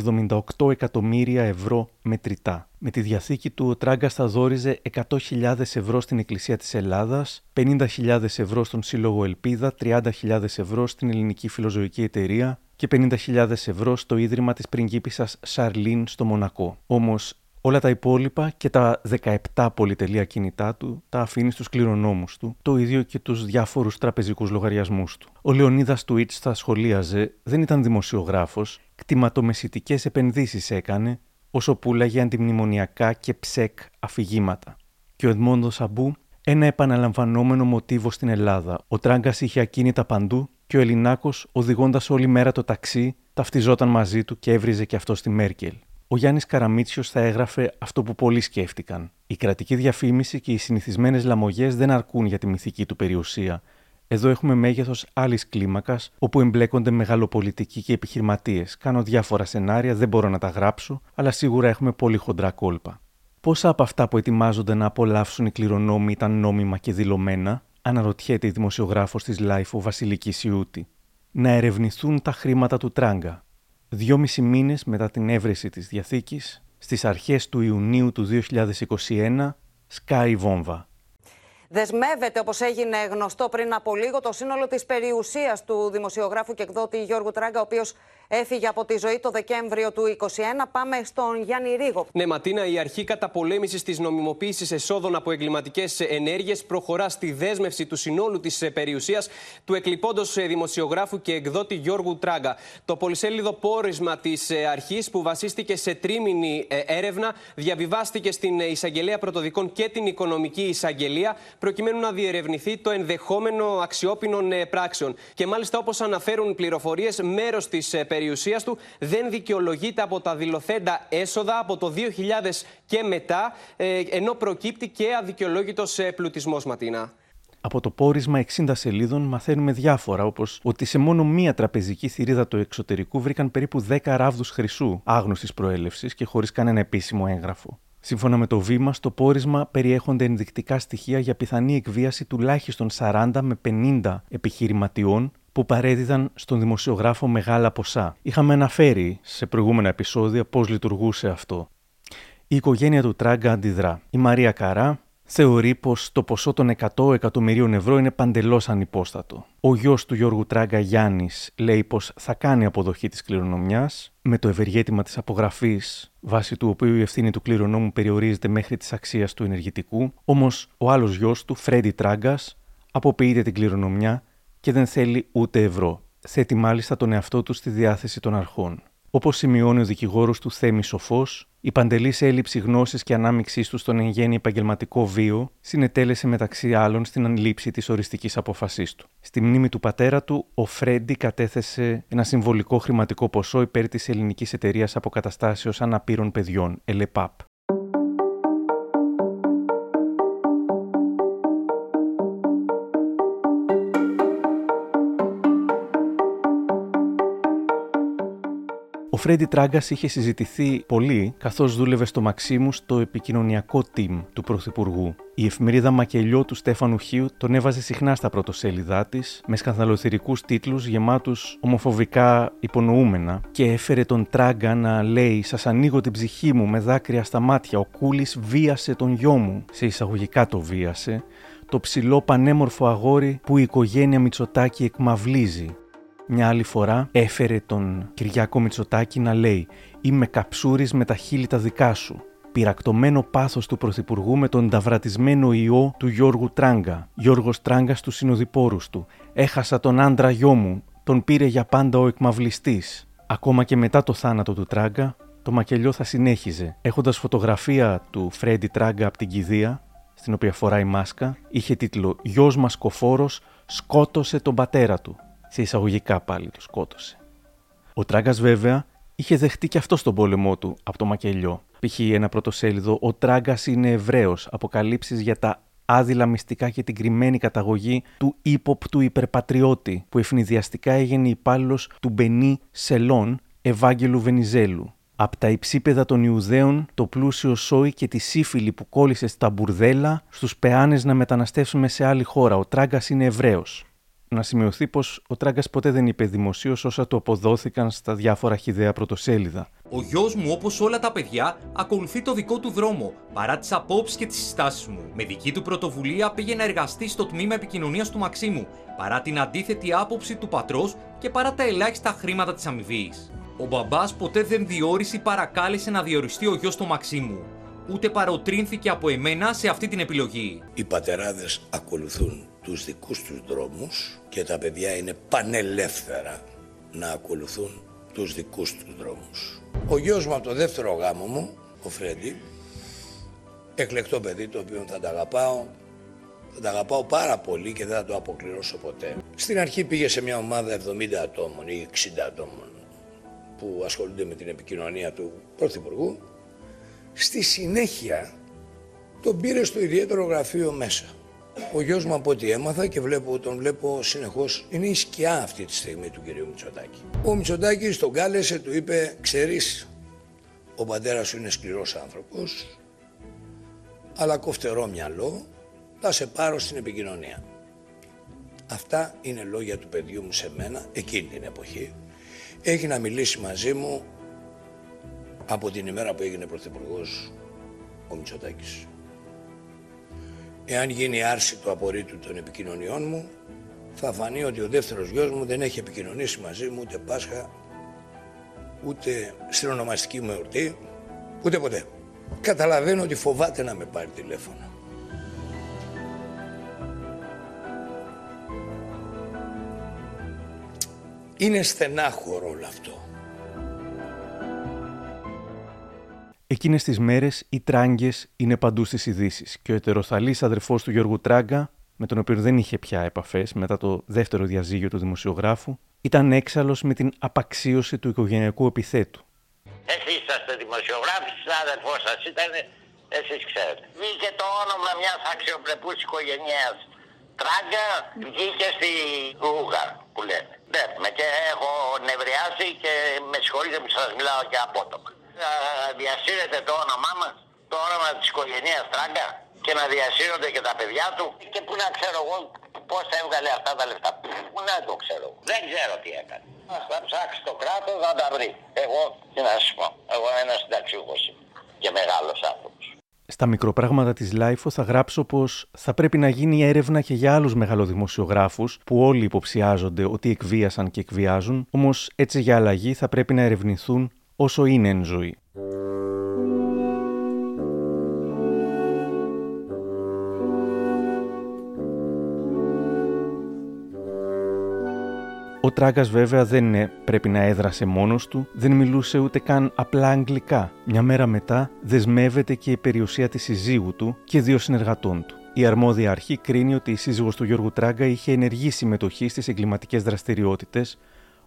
78 εκατομμύρια ευρώ μετρητά. Με τη διαθήκη του, ο Τράγκας θα δόριζε 100.000 ευρώ στην Εκκλησία της Ελλάδας, 50.000 ευρώ στον Σύλλογο Ελπίδα, 30.000 ευρώ στην Ελληνική Φιλοζωική Εταιρεία και 50.000 ευρώ στο Ίδρυμα της πριγκίπισσας Σαρλίν στο Μονακό. Όμως, όλα τα υπόλοιπα και τα 17 πολυτελεία κινητά του τα αφήνει στους κληρονόμους του, το ίδιο και τους διάφορους τραπεζικούς λογαριασμούς του. Ο Λεωνίδας Τουίτς θα σχολίαζε, δεν ήταν δημοσιογράφος, κτηματομεσητικές επενδύσεις έκανε, όσο πουλάγε αντιμνημονιακά και ψεκ αφηγήματα. Και ο Εδμόντο Αμπού, ένα επαναλαμβανόμενο μοτίβο στην Ελλάδα. Ο Τράγκας είχε ακίνητα παντού και ο Ελληνάκος, οδηγώντας όλη μέρα το ταξί, ταυτιζόταν μαζί του και έβριζε και αυτό στη Μέρκελ. Ο Γιάννης Καραμίτσιος θα έγραφε αυτό που πολλοί σκέφτηκαν. Η κρατική διαφήμιση και οι συνηθισμένες λαμογές δεν αρκούν για τη μυθική του περιουσία. Εδώ έχουμε μέγεθος άλλης κλίμακας, όπου εμπλέκονται μεγαλοπολιτικοί και επιχειρηματίες. Κάνω διάφορα σενάρια, δεν μπορώ να τα γράψω, αλλά σίγουρα έχουμε πολύ χοντρά κόλπα. Πόσα από αυτά που ετοιμάζονται να απολαύσουν οι κληρονόμοι ήταν νόμιμα και δηλωμένα, αναρωτιέται η δημοσιογράφος της Life ο Βασιλική Ιούτη. Να ερευνηθούν τα χρήματα του Τράγκα. Δυόμισι μήνες μετά την έβρεση της διαθήκης, στις αρχές του Ιουνίου του 2021, σκάει βόμβα. Δεσμεύεται, όπως έγινε γνωστό πριν από λίγο, το σύνολο της περιουσίας του δημοσιογράφου και εκδότη Γιώργου Τράγκα, ο οποίος έφυγε από τη ζωή το Δεκέμβριο του 2021. Πάμε στον Γιάννη Ρίγο. Ναι, Ματίνα, η αρχή καταπολέμησης της νομιμοποίησης εσόδων από εγκληματικές ενέργειες προχωρά στη δέσμευση του συνόλου της περιουσίας του εκλειπώντος δημοσιογράφου και εκδότη Γιώργου Τράγκα. Το πολυσέλιδο πόρισμα της αρχής, που βασίστηκε σε τρίμηνη έρευνα, διαβιβάστηκε στην Εισαγγελία Πρωτοδικών και την Οικονομική Εισαγγελία, προκειμένου να διερευνηθεί το ενδεχόμενο αξιόπινων πράξεων. Και μάλιστα, όπως αναφέρουν πληροφορίες, μέρος της περιουσία περιουσίας του δεν δικαιολογείται από τα δηλωθέντα έσοδα από το 2000 και μετά, ε, ενώ προκύπτει και αδικαιολόγητος ε, πλουτισμός, Ματίνα. Από το πόρισμα 60 σελίδων μαθαίνουμε διάφορα, όπως ότι σε μόνο μία τραπεζική θηρίδα του εξωτερικού βρήκαν περίπου 10 ράβδους χρυσού άγνωστης προέλευσης και χωρίς κανένα επίσημο έγγραφο. Σύμφωνα με το βήμα, στο πόρισμα περιέχονται ενδεικτικά στοιχεία για πιθανή εκβίαση τουλάχιστον 40 με 50 επιχειρηματιών που παρέδιδαν στον δημοσιογράφο μεγάλα ποσά. Είχαμε αναφέρει σε προηγούμενα επεισόδια πώς λειτουργούσε αυτό. Η οικογένεια του Τράγκα αντιδρά. Η Μαρία Καρά θεωρεί πως το ποσό των 100 εκατομμυρίων ευρώ είναι παντελώς ανυπόστατο. Ο γιος του Γιώργου Τράγκα Γιάννης λέει πως θα κάνει αποδοχή της κληρονομιάς με το ευεργέτημα της απογραφής βάσει του οποίου η ευθύνη του κληρονόμου περιορίζεται μέχρι της αξίας του ενεργητικού, όμως ο άλλος γιος του, Φρέντι Τράγκας, αποποιείται την κληρονομιά και δεν θέλει ούτε ευρώ. Θέτει μάλιστα τον εαυτό του στη διάθεση των αρχών. Όπως σημειώνει ο δικηγόρος του Θέμη Σοφός, η παντελής έλλειψη γνώσης και ανάμειξής του στον εγγένει επαγγελματικό βίο συνετέλεσε μεταξύ άλλων στην ανλήψη της οριστικής αποφασή του. Στη μνήμη του πατέρα του, ο Φρέντι κατέθεσε ένα συμβολικό χρηματικό ποσό υπέρ της ελληνικής εταιρείας αποκαταστάσεως αναπήρων παιδιών, ΕΛΕΠΑΠ. Φρέντι Τράγκας είχε συζητηθεί πολύ καθώς δούλευε στο Μαξίμου στο επικοινωνιακό team του Πρωθυπουργού. Η εφημερίδα Μακελιό του Στέφανου Χίου τον έβαζε συχνά στα πρωτοσέλιδά της με σκανδαλοθυρικούς τίτλους γεμάτους ομοφοβικά υπονοούμενα και έφερε τον Τράγκα να λέει: Σας ανοίγω την ψυχή μου με δάκρυα στα μάτια. Ο Κούλης βίασε τον γιο μου. Σε εισαγωγικά το βίασε. Το ψηλό πανέμορφο αγόρι που η οικογένεια Μητσοτάκη εκμαυλίζει μια άλλη φορά έφερε τον Κυριάκο Μητσοτάκη να λέει «Είμαι καψούρης με τα χείλη τα δικά σου». Πυρακτωμένο πάθος του Πρωθυπουργού με τον ταβρατισμένο ιό του Γιώργου Τράγκα. Γιώργος Τράγκα στους συνοδοιπόρους του. «Έχασα τον άντρα γιο μου. Τον πήρε για πάντα ο εκμαυλιστής». Ακόμα και μετά το θάνατο του Τράγκα, το μακελιό θα συνέχιζε. Έχοντας φωτογραφία του Φρέντι Τράγκα από την κηδεία, στην οποία φοράει μάσκα, είχε τίτλο «Γιος μας κοφόρος σκότωσε τον πατέρα του» σε εισαγωγικά πάλι το σκότωσε. Ο Τράγκας, βέβαια, είχε δεχτεί και αυτό στον πόλεμό του από το μακελιό. Π.χ. ένα πρωτοσέλιδο «Ο Τράγκας είναι Εβραίος. Αποκαλύψεις για τα άδειλα μυστικά και την κρυμμένη καταγωγή του ύποπτου υπερπατριώτη, που ευνηδιαστικά έγινε υπάλληλος του Μπενί Σελών, Ευάγγελου Βενιζέλου. Από τα υψίπεδα των Ιουδαίων, το πλούσιο σόι και τη σύφυλη που κόλλησε στα μπουρδέλα, στους πεάνες να μεταναστεύσουμε σε άλλη χώρα. Ο Τράγκας είναι Εβραίος. Να σημειωθεί πως ο Τράγκας ποτέ δεν είπε δημοσίως όσα του αποδόθηκαν στα διάφορα χιδέα πρωτοσέλιδα. Ο γιος μου, όπως όλα τα παιδιά, ακολουθεί το δικό του δρόμο, παρά τις απόψεις και τις συστάσεις μου. Με δική του πρωτοβουλία πήγε να εργαστεί στο τμήμα επικοινωνίας του Μαξίμου, παρά την αντίθετη άποψη του πατρός και παρά τα ελάχιστα χρήματα της αμοιβής. Ο μπαμπάς ποτέ δεν διόρισε ή παρακάλεσε να διοριστεί ο γιος του Μαξίμου. Ούτε παροτρύνθηκε από εμένα σε αυτή την επιλογή. Οι πατεράδες ακολουθούν τους δικούς τους δρόμους και τα παιδιά είναι πανελεύθερα να ακολουθούν τους δικούς τους δρόμους. Ο γιος μου από το δεύτερο γάμο μου, ο Φρέντι, εκλεκτό παιδί το οποίο θα τα αγαπάω, θα τα αγαπάω πάρα πολύ και δεν θα το αποκληρώσω ποτέ. Στην αρχή πήγε σε μια ομάδα 70 ατόμων ή 60 ατόμων που ασχολούνται με την επικοινωνία του Πρωθυπουργού. Στη συνέχεια τον πήρε στο ιδιαίτερο γραφείο μέσα. Ο γιος μου από ό,τι έμαθα και βλέπω, τον βλέπω συνεχώς, είναι η σκιά αυτή τη στιγμή του κυρίου Μητσοτάκη. Ο Μητσοτάκης τον κάλεσε, του είπε, ξέρεις, ο πατέρας σου είναι σκληρός άνθρωπος, αλλά κοφτερό μυαλό, θα σε πάρω στην επικοινωνία. Αυτά είναι λόγια του παιδιού μου σε μένα, εκείνη την εποχή. Έχει να μιλήσει μαζί μου από την ημέρα που έγινε πρωθυπουργός ο Μητσοτάκης. Εάν γίνει άρση του απορρίτου των επικοινωνιών μου, θα φανεί ότι ο δεύτερος γιος μου δεν έχει επικοινωνήσει μαζί μου ούτε Πάσχα, ούτε στην ονομαστική μου εορτή, ούτε ποτέ. Καταλαβαίνω ότι φοβάται να με πάρει τηλέφωνο. Είναι στενάχωρο όλο αυτό. Εκείνες τις μέρες οι τράγκες είναι παντού στις ειδήσεις και ο ετεροθαλής αδερφός του Γιώργου Τράγκα, με τον οποίο δεν είχε πια επαφές μετά το δεύτερο διαζύγιο του δημοσιογράφου, ήταν έξαλλος με την απαξίωση του οικογενειακού επιθέτου. Εσείς είσαστε δημοσιογράφοι, συνάδελφός σας ήταν, εσείς ξέρετε. Βγήκε το όνομα μιας αξιοπρεπούς οικογένεια. Τράγκα βγήκε στη Ρούγα που λένε. Ναι, και έχω νευριάσει και με συγχωρείτε που σας μιλάω και απότομα διασύρεται το όνομά μας, το όνομα της οικογένειας Τράγκα και να διασύρονται και τα παιδιά του. Και πού να ξέρω εγώ πώς έβγαλε αυτά τα λεφτά. Πού να το ξέρω. Δεν ξέρω τι έκανε. Θα ψάξει το κράτος να τα βρει. Εγώ τι να σου πω. Εγώ ένας συνταξιούχος είμαι. Και μεγάλος άνθρωπος. Στα μικροπράγματα της LiFO θα γράψω πως θα πρέπει να γίνει έρευνα και για άλλους μεγαλοδημοσιογράφους που όλοι υποψιάζονται ότι εκβίασαν και εκβιάζουν, όμως έτσι για αλλαγή θα πρέπει να ερευνηθούν όσο είναι εν ζωή. Ο Τράγκας βέβαια δεν πρέπει να έδρασε μόνος του, δεν μιλούσε ούτε καν απλά αγγλικά. Μια μέρα μετά δεσμεύεται και η περιουσία της συζύγου του και δύο συνεργατών του. Η αρμόδια αρχή κρίνει ότι η σύζυγος του Γιώργου Τράγκα είχε ενεργή συμμετοχή στις εγκληματικές δραστηριότητες,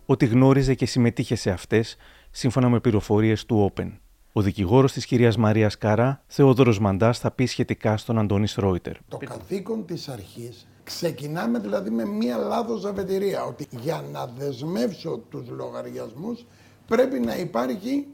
ότι γνώριζε και συμμετείχε σε αυτές σύμφωνα με πληροφορίες του Open. Ο δικηγόρος της κυρίας Μαρίας Καρά, Θεόδωρος Μαντάς, θα πει σχετικά στον Αντώνη Ρόιτερ. Το καθήκον της αρχής ξεκινάμε δηλαδή με μία λάθος αφετηρία ότι για να δεσμεύσω τους λογαριασμούς πρέπει να υπάρχει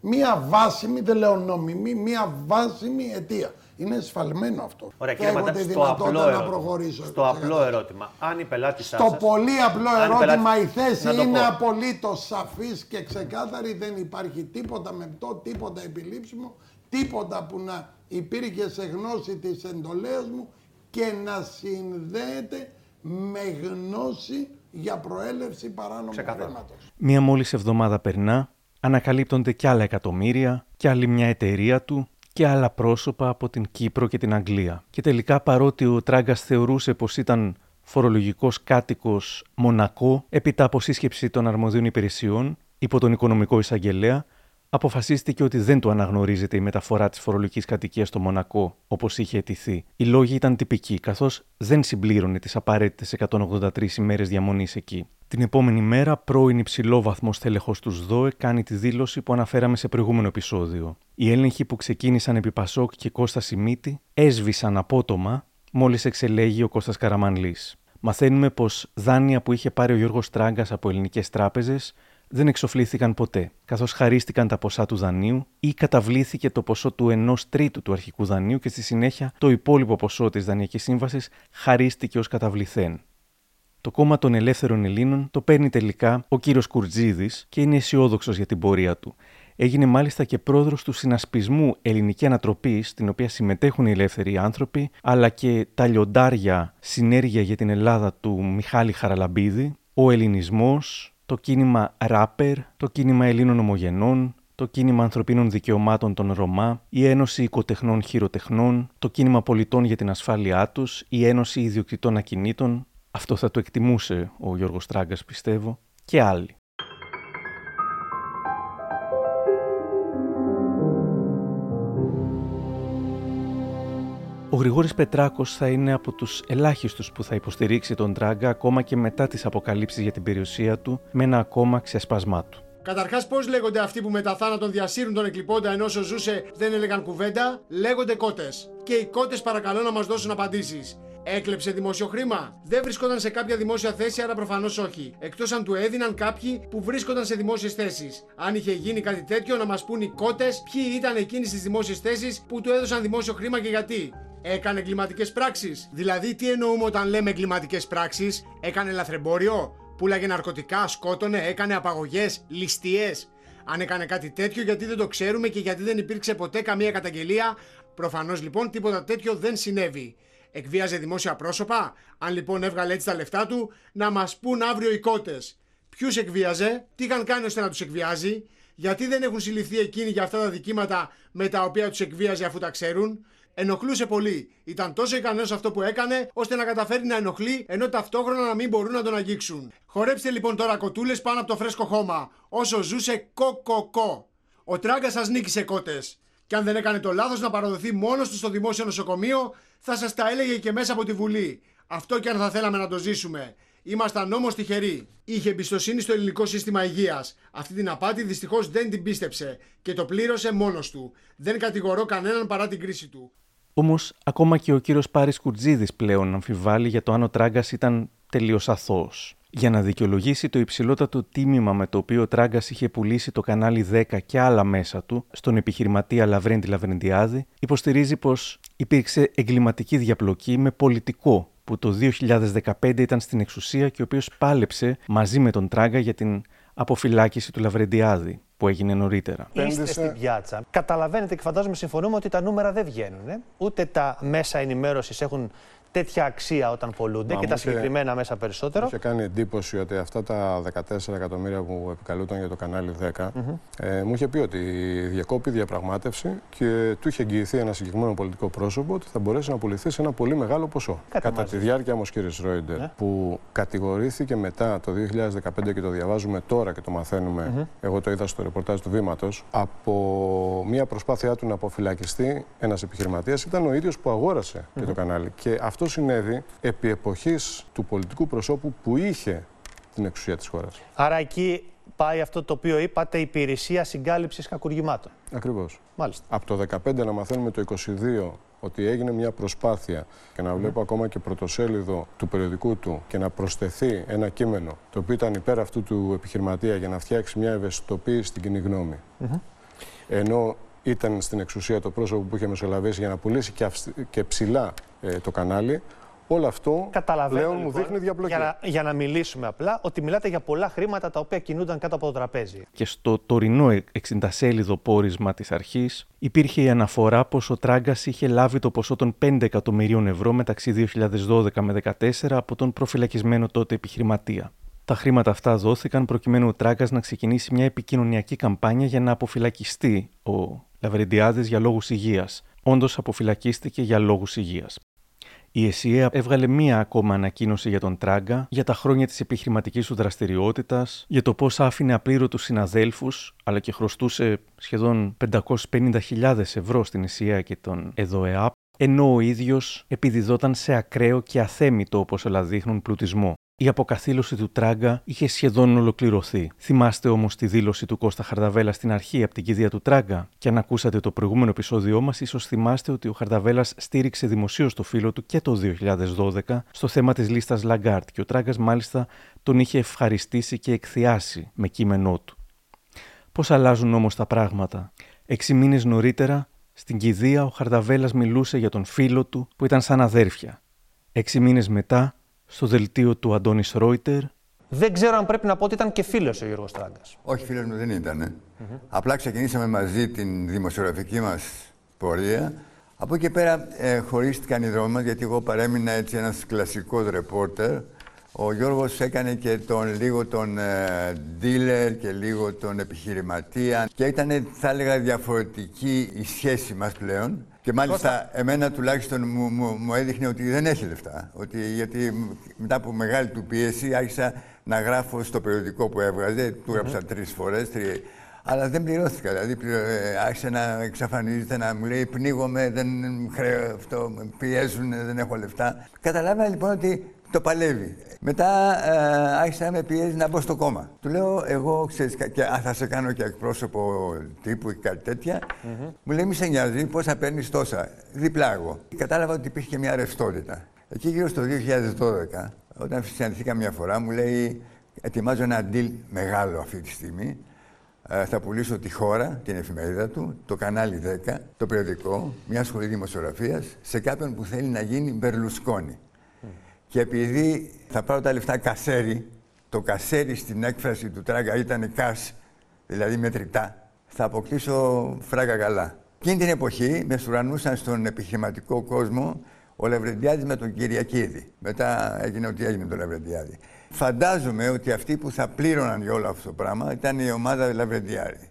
μία βάσιμη, δεν λέω νόμιμη, μία βάσιμη αιτία. Είναι σφαλμένο αυτό. Ωραία, κύριε Μαντά, στο απλό, να προχωρήσω, στο απλό ερώτημα. Αν η πελάτη Στο σας, πολύ απλό ερώτημα η θέση είναι απολύτως σαφής και ξεκάθαρη. Δεν υπάρχει τίποτα μεπτό, τίποτα επιλήψιμο, τίποτα που να υπήρχε σε γνώση της εντολέας μου και να συνδέεται με γνώση για προέλευση παράνομου χρήματος. Μία μόλις εβδομάδα περνά, ανακαλύπτονται κι άλλα εκατομμύρια, κι άλλη μια εταιρεία του, και άλλα πρόσωπα από την Κύπρο και την Αγγλία. Και τελικά παρότι ο Τράγκας θεωρούσε πως ήταν φορολογικός κάτοικος Μονακό, έπειτα από σύσκεψη των αρμοδίων υπηρεσιών υπό τον οικονομικό εισαγγελέα, αποφασίστηκε ότι δεν του αναγνωρίζεται η μεταφορά της φορολογικής κατοικίας στο Μονακό, όπως είχε αιτηθεί. Οι λόγοι ήταν τυπικοί, καθώς δεν συμπλήρωνε τις απαραίτητες 183 ημέρες διαμονής εκεί. Την επόμενη μέρα, πρώην υψηλόβαθμο τέλεχο του ΣΔΟΕ κάνει τη δήλωση που αναφέραμε σε προηγούμενο επεισόδιο. Οι έλεγχοι που ξεκίνησαν επί Πασόκ και Κώστας Σιμίτη έσβησαν απότομα μόλις εξελέγει ο Κώστας Καραμανλής. Μαθαίνουμε πως δάνεια που είχε πάρει ο Γιώργος Τράγκας από ελληνικές τράπεζες δεν εξοφλήθηκαν ποτέ, καθώς χαρίστηκαν τα ποσά του δανείου ή καταβλήθηκε το ποσό του ενός τρίτου του αρχικού δανείου και στη συνέχεια το υπόλοιπο ποσό της δανειακής σύμβασης χαρίστηκε ως καταβληθέν. Το κόμμα των Ελεύθερων Ελλήνων το παίρνει τελικά ο κύριος Κουρτζίδης και είναι αισιόδοξος για την πορεία του. Έγινε μάλιστα και πρόεδρο του συνασπισμού Ελληνική Ανατροπή, στην οποία συμμετέχουν οι ελεύθεροι άνθρωποι, αλλά και τα λιοντάρια Συνέργεια για την Ελλάδα του Μιχάλη Χαραλαμπίδη, ο Ελληνισμός, το κίνημα Ράπερ, το κίνημα Ελλήνων Ομογενών, το κίνημα ανθρωπίνων δικαιωμάτων των Ρωμά, η Ένωση Οικοτεχνών Χειροτεχνών, το κίνημα πολιτών για την ασφάλειά τους, η Ένωση Ιδιοκτητών Ακινήτων, αυτό θα το εκτιμούσε ο Γιώργος Τράγκας πιστεύω, και άλλοι. Ο Γρηγόρης Πετράκος θα είναι από τους ελάχιστους που θα υποστηρίξει τον Τράγκα ακόμα και μετά τις αποκαλύψεις για την περιουσία του με ένα ακόμα ξεσπασμά του. Καταρχάς, πώς λέγονται αυτοί που μετά θάνατον διασύρουν τον εκλειπώντα ενώ όσο ζούσε δεν έλεγαν κουβέντα, λέγονται κότες. Και οι κότες παρακαλώ να μας δώσουν απαντήσεις. Έκλεψε δημόσιο χρήμα. Δεν βρισκόταν σε κάποια δημόσια θέση, άρα προφανώς όχι. Εκτός αν του έδιναν κάποιοι που βρίσκονταν σε δημόσιες θέσεις. Αν είχε γίνει κάτι τέτοιο, να μας πούν οι κότες ποιοι ήταν εκείνοι στις δημόσιες θέσεις που του έδωσαν δημόσιο χρήμα και γιατί. Έκανε εγκληματικές πράξεις. Δηλαδή, τι εννοούμε όταν λέμε εγκληματικές πράξεις, έκανε λαθρεμπόριο, πουλάγε ναρκωτικά, σκότωνε, έκανε απαγωγές, ληστείες. Αν έκανε κάτι τέτοιο, γιατί δεν το ξέρουμε και γιατί δεν υπήρξε ποτέ καμία καταγγελία; Προφανώς λοιπόν τίποτα τέτοιο δεν συνέβη. Εκβίαζε δημόσια πρόσωπα. Αν λοιπόν έβγαλε έτσι τα λεφτά του, να μας πούν αύριο οι κότες. Ποιους εκβίαζε, τι είχαν κάνει ώστε να τους εκβιάζει, γιατί δεν έχουν συλληφθεί εκείνοι για αυτά τα δικήματα με τα οποία τους εκβίαζε αφού τα ξέρουν. Ενοχλούσε πολύ. Ήταν τόσο ικανός αυτό που έκανε, ώστε να καταφέρει να ενοχλεί, ενώ ταυτόχρονα να μην μπορούν να τον αγγίξουν. Χορέψτε λοιπόν τώρα κοτούλες πάνω από το φρέσκο χώμα. Όσο ζούσε κοκοκό. Ο τράγκα σας νίκησε κότες. Και αν δεν έκανε το λάθος να παραδοθεί μόνος του στο δημόσιο νοσοκομείο, θα σας τα έλεγε και μέσα από τη Βουλή. Αυτό και αν θα θέλαμε να το ζήσουμε. Ήμασταν όμω τυχεροί. Είχε εμπιστοσύνη στο ελληνικό σύστημα υγείας. Αυτή την απάτη δυστυχώς δεν την πίστεψε και το πλήρωσε μόνος του. Δεν κατηγορώ κανέναν παρά την κρίση του. Όμως, ακόμα και ο κύριος Πάρης Κουρτζίδη πλέον αμφιβάλλει για το αν ο Τράγκας ήταν τελείως αθώος. Για να δικαιολογήσει το υψηλότατο τίμημα με το οποίο ο Τράγκας είχε πουλήσει το κανάλι 10 και άλλα μέσα του στον επιχειρηματία Λαβρέντι Λαβρεντιάδη, υποστηρίζει πως υπήρξε εγκληματική διαπλοκή με πολιτικό που το 2015 ήταν στην εξουσία και ο οποίος πάλεψε μαζί με τον Τράγκα για την αποφυλάκηση του Λαβρεντιάδη που έγινε νωρίτερα. Είστε στην πιάτσα. Καταλαβαίνετε και φαντάζομαι συμφωνούμε ότι τα νούμερα δεν βγαίνουν. Ε; Ούτε τα μέσα ενημέρωσης έχουν τέτοια αξία όταν πολλούνται και τα συγκεκριμένα μέσα περισσότερο. Μου είχε κάνει εντύπωση ότι αυτά τα 14 εκατομμύρια που επικαλούνταν για το κανάλι 10 ε, μου είχε πει ότι διακόπη διαπραγμάτευση και του είχε εγγυηθεί ένα συγκεκριμένο πολιτικό πρόσωπο ότι θα μπορέσει να πουληθεί σε ένα πολύ μεγάλο ποσό. Κατά τη διάρκεια όμως, κύριε Ρόιντερ, ναι. που κατηγορήθηκε μετά το 2015 και το διαβάζουμε τώρα και το μαθαίνουμε, εγώ το είδα στο ρεπορτάζ του Βήματος, από μια προσπάθειά του να αποφυλακιστεί ένας επιχειρηματίας ήταν ο ίδιος που αγόρασε και το κανάλι. Και αυτό αυτό συνέβη επί εποχής του πολιτικού προσώπου που είχε την εξουσία της χώρας. Άρα εκεί πάει αυτό το οποίο είπατε, υπηρεσία συγκάλυψης κακουργημάτων. Ακριβώς. Μάλιστα. Από το 2015 να μαθαίνουμε το 22 ότι έγινε μια προσπάθεια και να βλέπω ακόμα και πρωτοσέλιδο του περιοδικού του και να προσθεθεί ένα κείμενο το οποίο ήταν υπέρ αυτού του επιχειρηματία για να φτιάξει μια ευαισθητοποίηση στην κοινή γνώμη. Ενώ ήταν στην εξουσία το πρόσωπο που είχε μεσολαβήσει για να πουλήσει και, και ψηλά ε, το κανάλι. Όλο αυτό πλέον μου λοιπόν, δείχνει διαπλοκή. Για να, για να μιλήσουμε απλά, ότι μιλάτε για πολλά χρήματα τα οποία κινούνταν κάτω από το τραπέζι. Και στο τωρινό 60 σέλιδο πόρισμα της αρχής υπήρχε η αναφορά πως ο Τράγκας είχε λάβει το ποσό των 5 εκατομμυρίων ευρώ μεταξύ 2012 με 2014 από τον προφυλακισμένο τότε επιχειρηματία. Τα χρήματα αυτά δόθηκαν προκειμένου ο Τράγκα να ξεκινήσει μια επικοινωνιακή καμπάνια για να αποφυλακιστεί ο Λαβρεντιάδης για λόγους υγείας. Όντως αποφυλακίστηκε για λόγους υγείας. Η ΕΣΥΕ έβγαλε μία ακόμα ανακοίνωση για τον Τράγκα για τα χρόνια της επιχειρηματικής του δραστηριότητας, για το πώς άφηνε απλήρωτου συναδέλφους, αλλά και χρωστούσε σχεδόν 550.000 ευρώ στην ΕΣΥΑ και τον ΕΔΟΕΑΠ, ενώ ο ίδιος επιδιδόταν σε ακραίο και αθέμητο, όπως όλα δείχνουν, πλουτισμό. Η αποκαθήλωση του Τράγκα είχε σχεδόν ολοκληρωθεί. Θυμάστε όμως τη δήλωση του Κώστα Χαρδαβέλα στην αρχή από την κηδεία του Τράγκα; Και αν ακούσατε το προηγούμενο επεισόδιό μας, ίσως θυμάστε ότι ο Χαρδαβέλας στήριξε δημοσίως το φίλο του και το 2012 στο θέμα της λίστας Λαγκάρντ και ο Τράγκας μάλιστα τον είχε ευχαριστήσει και εκθειάσει με κείμενό του. Πώς αλλάζουν όμως τα πράγματα; Έξι μήνες νωρίτερα, στην κηδεία ο Χαρδαβέλας μιλούσε για τον φίλο του που ήταν σαν αδέρφια. Έξι μήνες μετά Στο δελτίο του Αντώνης Σρόιτερ. Δεν ξέρω αν πρέπει να πω ότι ήταν και φίλος ο Γιώργος Τράγκα. Όχι, φίλος μου δεν ήταν. Απλά ξεκινήσαμε μαζί την δημοσιογραφική μας πορεία. Από εκεί πέρα ε, χωρίστηκαν οι δρόμοι γιατί εγώ παρέμεινα έτσι ένας κλασικός ρεπόρτερ. Ο Γιώργος έκανε και τον, λίγο τον ε, dealer και λίγο τον επιχειρηματία και ήταν, θα έλεγα, διαφορετική η σχέση μας πλέον. Και μάλιστα εμένα τουλάχιστον μου, μου, μου, έδειχνε ότι δεν έχει λεφτά. Ότι, γιατί μετά από μεγάλη του πίεση άρχισα να γράφω στο περιοδικό που έβγαζε. Του έγραψα mm-hmm. τρεις φορές, τρι... Αλλά δεν πληρώθηκα. Δηλαδή ε, άρχισε να εξαφανίζεται, να μου λέει πνίγομαι, δεν χρέω αυτό, πιέζουν, δεν έχω λεφτά. Καταλάβαινα λοιπόν ότι το παλεύει. Μετά ε, άρχισε να με πιέζει να μπω στο κόμμα. Του λέω, εγώ ξέρεις, και, α, θα σε κάνω και εκπρόσωπο τύπου ή κάτι τέτοια. Mm-hmm. Μου λέει, μη σε νοιάζει, πώ θα παίρνεις τόσα. Διπλά εγώ. Κατάλαβα ότι υπήρχε και μια ρευστότητα. Εκεί γύρω στο 2012, όταν συναντηθήκα μια φορά, μου λέει, ετοιμάζω ένα deal μεγάλο αυτή τη στιγμή. Ε, θα πουλήσω τη χώρα, την εφημερίδα του, το κανάλι 10, το περιοδικό, μια σχολή δημοσιογραφίας, σε κάποιον που θέλει να γίνει Μπερλουσκόνη. Και επειδή θα πάρω τα λεφτά κασέρι, το κασέρι στην έκφραση του τράγκα ήταν κας, δηλαδή μετρητά, θα αποκτήσω φράγκα καλά. Εκείνη την εποχή με σουρανούσαν στον επιχειρηματικό κόσμο ο Λευρεντιάδης με τον Κυριακίδη. Μετά έγινε ό,τι έγινε τον Λευρεντιάδη. Φαντάζομαι ότι αυτοί που θα πλήρωναν για όλο αυτό το πράγμα ήταν η ομάδα Λευρεντιάδη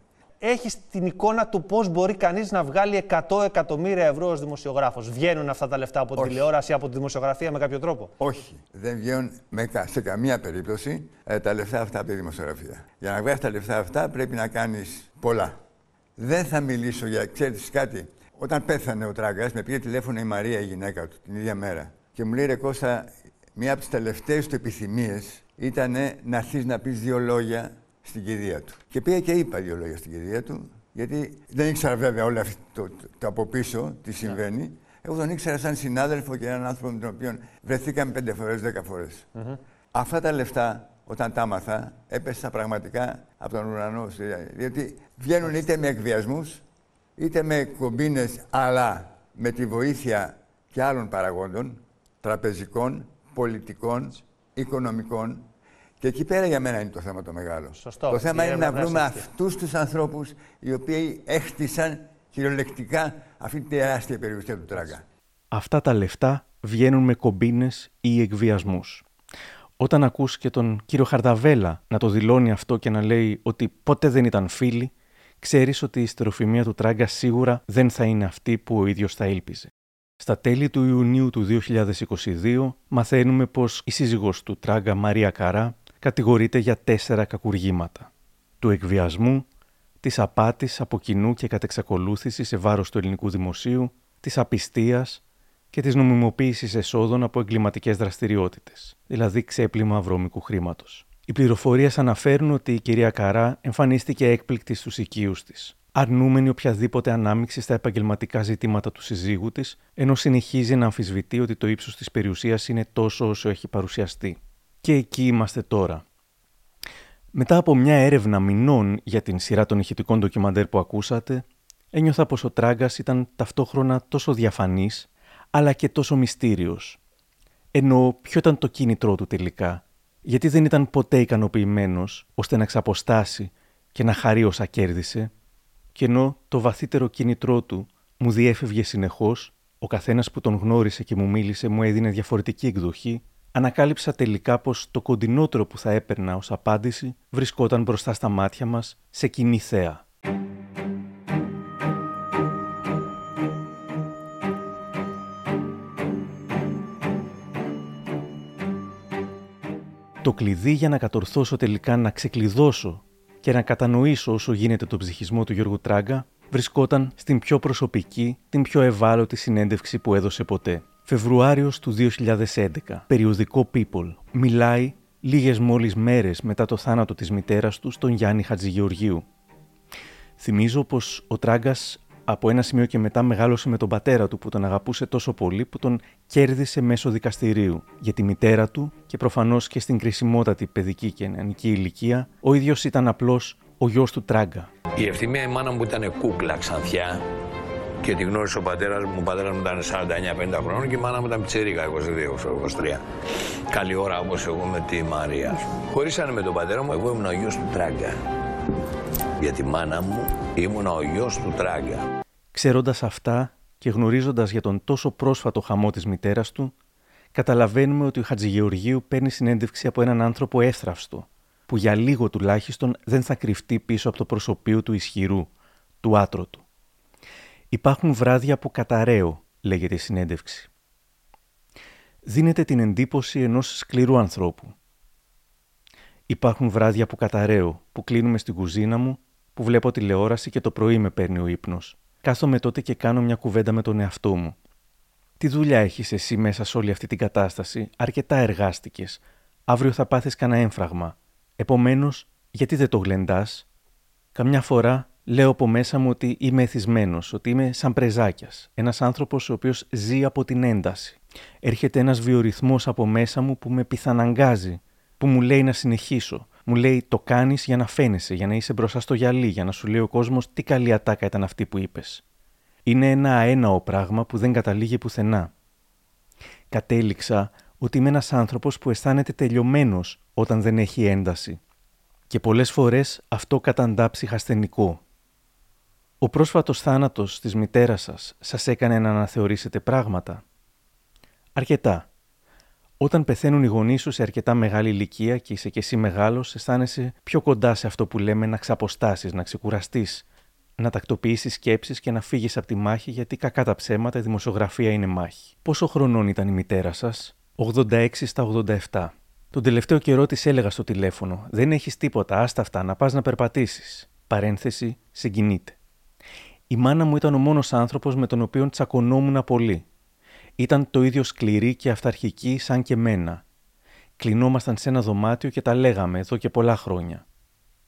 έχεις την εικόνα του πώς μπορεί κανείς να βγάλει 100 εκατομμύρια ευρώ ως δημοσιογράφος. Βγαίνουν αυτά τα λεφτά από τη τηλεόραση, από τη δημοσιογραφία με κάποιο τρόπο; Όχι. Δεν βγαίνουν με, σε καμία περίπτωση ε, τα λεφτά αυτά από τη δημοσιογραφία. Για να βγάλεις τα λεφτά αυτά πρέπει να κάνεις πολλά. Δεν θα μιλήσω για. Ξέρετε κάτι. Όταν πέθανε ο Τράγκα, με πήγε τηλέφωνο η Μαρία, η γυναίκα του, την ίδια μέρα. Και μου λέει ρε Κώστα, μία από τις τελευταίες του επιθυμίες ήταν να έρθει να πεις δύο λόγια στην κηδεία του. Και πήγα και είπα δύο λόγια στην κηδεία του, γιατί δεν ήξερα βέβαια όλα αυτό το, το, από πίσω τι ναι. συμβαίνει. Yeah. Εγώ τον ήξερα σαν συνάδελφο και έναν άνθρωπο με τον οποίο βρεθήκαμε πέντε φορές, δέκα φορές. Mm-hmm. Αυτά τα λεφτά, όταν τα άμαθα, έπεσα πραγματικά από τον ουρανό. Διότι βγαίνουν είτε με εκβιασμούς, είτε με κομπίνες, αλλά με τη βοήθεια και άλλων παραγόντων, τραπεζικών, πολιτικών, οικονομικών, και εκεί πέρα για μένα είναι το θέμα το μεγάλο. Σωστό. Το θέμα είναι να βρούμε αυτούς τους ανθρώπους οι οποίοι έχτισαν κυριολεκτικά αυτή τη τεράστια περιουσία του Τράγκα. Αυτά τα λεφτά βγαίνουν με κομπίνες ή εκβιασμούς. Όταν ακούς και τον κύριο Χαρδαβέλα να το δηλώνει αυτό και να λέει ότι ποτέ δεν ήταν φίλοι, ξέρεις ότι η στεροφημία του Τράγκα σίγουρα δεν θα είναι αυτή που ο ίδιος θα ήλπιζε. Στα τέλη του Ιουνίου του 2022 μαθαίνουμε πως η σύζυγος του Τράγκα Μαρία Καρά κατηγορείται για τέσσερα κακουργήματα. Του εκβιασμού, της απάτης από κοινού και κατ' εξακολούθηση σε βάρος του ελληνικού δημοσίου, της απιστίας και της νομιμοποίησης εσόδων από εγκληματικές δραστηριότητες, δηλαδή ξέπλυμα βρώμικου χρήματος. Οι πληροφορίες αναφέρουν ότι η κυρία Καρά εμφανίστηκε έκπληκτη στους οικείους της, αρνούμενη οποιαδήποτε ανάμειξη στα επαγγελματικά ζητήματα του συζύγου της, ενώ συνεχίζει να αμφισβητεί ότι το ύψος της περιουσίας είναι τόσο όσο έχει παρουσιαστεί. Και εκεί είμαστε τώρα. Μετά από μια έρευνα μηνών για την σειρά των ηχητικών ντοκιμαντέρ που ακούσατε, ένιωθα πως ο Τράγκας ήταν ταυτόχρονα τόσο διαφανής, αλλά και τόσο μυστήριος. Ενώ ποιο ήταν το κίνητρό του τελικά, γιατί δεν ήταν ποτέ ικανοποιημένος ώστε να ξαποστάσει και να χαρεί όσα κέρδισε, και ενώ το βαθύτερο κίνητρό του μου διέφευγε συνεχώς, ο καθένας που τον γνώρισε και μου μίλησε μου έδινε διαφορετική εκδοχή, ανακάλυψα τελικά πως το κοντινότερο που θα έπαιρνα ως απάντηση βρισκόταν μπροστά στα μάτια μας σε κοινή θέα. Το κλειδί για να κατορθώσω τελικά να ξεκλειδώσω και να κατανοήσω όσο γίνεται το ψυχισμό του Γιώργου Τράγκα βρισκόταν στην πιο προσωπική, την πιο ευάλωτη συνέντευξη που έδωσε ποτέ. Φεβρουάριος του 2011, περιοδικό People, μιλάει λίγες μόλις μέρες μετά το θάνατο της μητέρας του στον Γιάννη Χατζηγεωργίου. Θυμίζω πως ο Τράγκας από ένα σημείο και μετά μεγάλωσε με τον πατέρα του που τον αγαπούσε τόσο πολύ που τον κέρδισε μέσω δικαστηρίου. Για τη μητέρα του και προφανώς και στην κρισιμότατη παιδική και νεανική ηλικία, ο ίδιος ήταν απλώς ο γιος του Τράγκα. Η ευθυμία η μάνα μου ήταν κούκλα ξανθιά Και τη γνώρισε ο πατέρας μου. Ο πατέρας μου ήταν 49-50 χρόνων και η μάνα μου ήταν πιτσερίκα, 22-23. Καλή ώρα όπως εγώ με τη Μαρία. Χωρίσανε με τον πατέρα μου, εγώ ήμουν ο γιος του Τράγκα. Για τη μάνα μου ήμουν ο γιος του Τράγκα. Ξέροντας αυτά και γνωρίζοντας για τον τόσο πρόσφατο χαμό της μητέρας του, καταλαβαίνουμε ότι ο Χατζηγεωργίου παίρνει συνέντευξη από έναν άνθρωπο έθραυστο, που για λίγο τουλάχιστον δεν θα κρυφτεί πίσω από το προσωπείο του ισχυρού, του άτρωτου. Υπάρχουν βράδια που καταραίω, λέγεται η συνέντευξη. Δίνεται την εντύπωση ενός σκληρού ανθρώπου. Υπάρχουν βράδια που καταραίω, που κλείνουμε στην κουζίνα μου, που βλέπω τηλεόραση και το πρωί με παίρνει ο ύπνος. Κάθομαι τότε και κάνω μια κουβέντα με τον εαυτό μου. Τι δουλειά έχεις εσύ μέσα σε όλη αυτή την κατάσταση, αρκετά εργάστηκες. Αύριο θα πάθεις κανένα έμφραγμα. Επομένως, γιατί δεν το γλεντάς; Καμιά φορά λέω από μέσα μου ότι είμαι εθισμένος, ότι είμαι σαν πρεζάκιας. Ένας άνθρωπος ο οποίος ζει από την ένταση. Έρχεται ένας βιορυθμός από μέσα μου που με πιθαναγκάζει, που μου λέει να συνεχίσω. Μου λέει το κάνεις για να φαίνεσαι, για να είσαι μπροστά στο γυαλί, για να σου λέει ο κόσμος τι καλή ατάκα ήταν αυτή που είπες. Είναι ένα αέναο πράγμα που δεν καταλήγει πουθενά. Κατέληξα ότι είμαι ένας άνθρωπος που αισθάνεται τελειωμένος όταν δεν έχει ένταση. Και πολλές φορές αυτό καταντά ψυχασθενικό. Ο πρόσφατος θάνατος της μητέρας σας σας έκανε να αναθεωρήσετε πράγματα; Αρκετά. Όταν πεθαίνουν οι γονείς σου σε αρκετά μεγάλη ηλικία και είσαι και εσύ μεγάλος, αισθάνεσαι πιο κοντά σε αυτό που λέμε να ξαποστάσεις, να ξεκουραστείς, να τακτοποιήσεις σκέψεις και να φύγεις από τη μάχη γιατί κακά τα ψέματα η δημοσιογραφία είναι μάχη. Πόσο χρονών ήταν η μητέρα σας; 86 στα 87. Τον τελευταίο καιρό της έλεγα στο τηλέφωνο: Δεν έχεις τίποτα, άστα αυτά, να πας να περπατήσεις. Παρένθεση, συγκινείται. Η μάνα μου ήταν ο μόνος άνθρωπος με τον οποίο τσακωνόμουν πολύ. Ήταν το ίδιο σκληρή και αυταρχική σαν και μένα. Κλεινόμασταν σε ένα δωμάτιο και τα λέγαμε εδώ και πολλά χρόνια.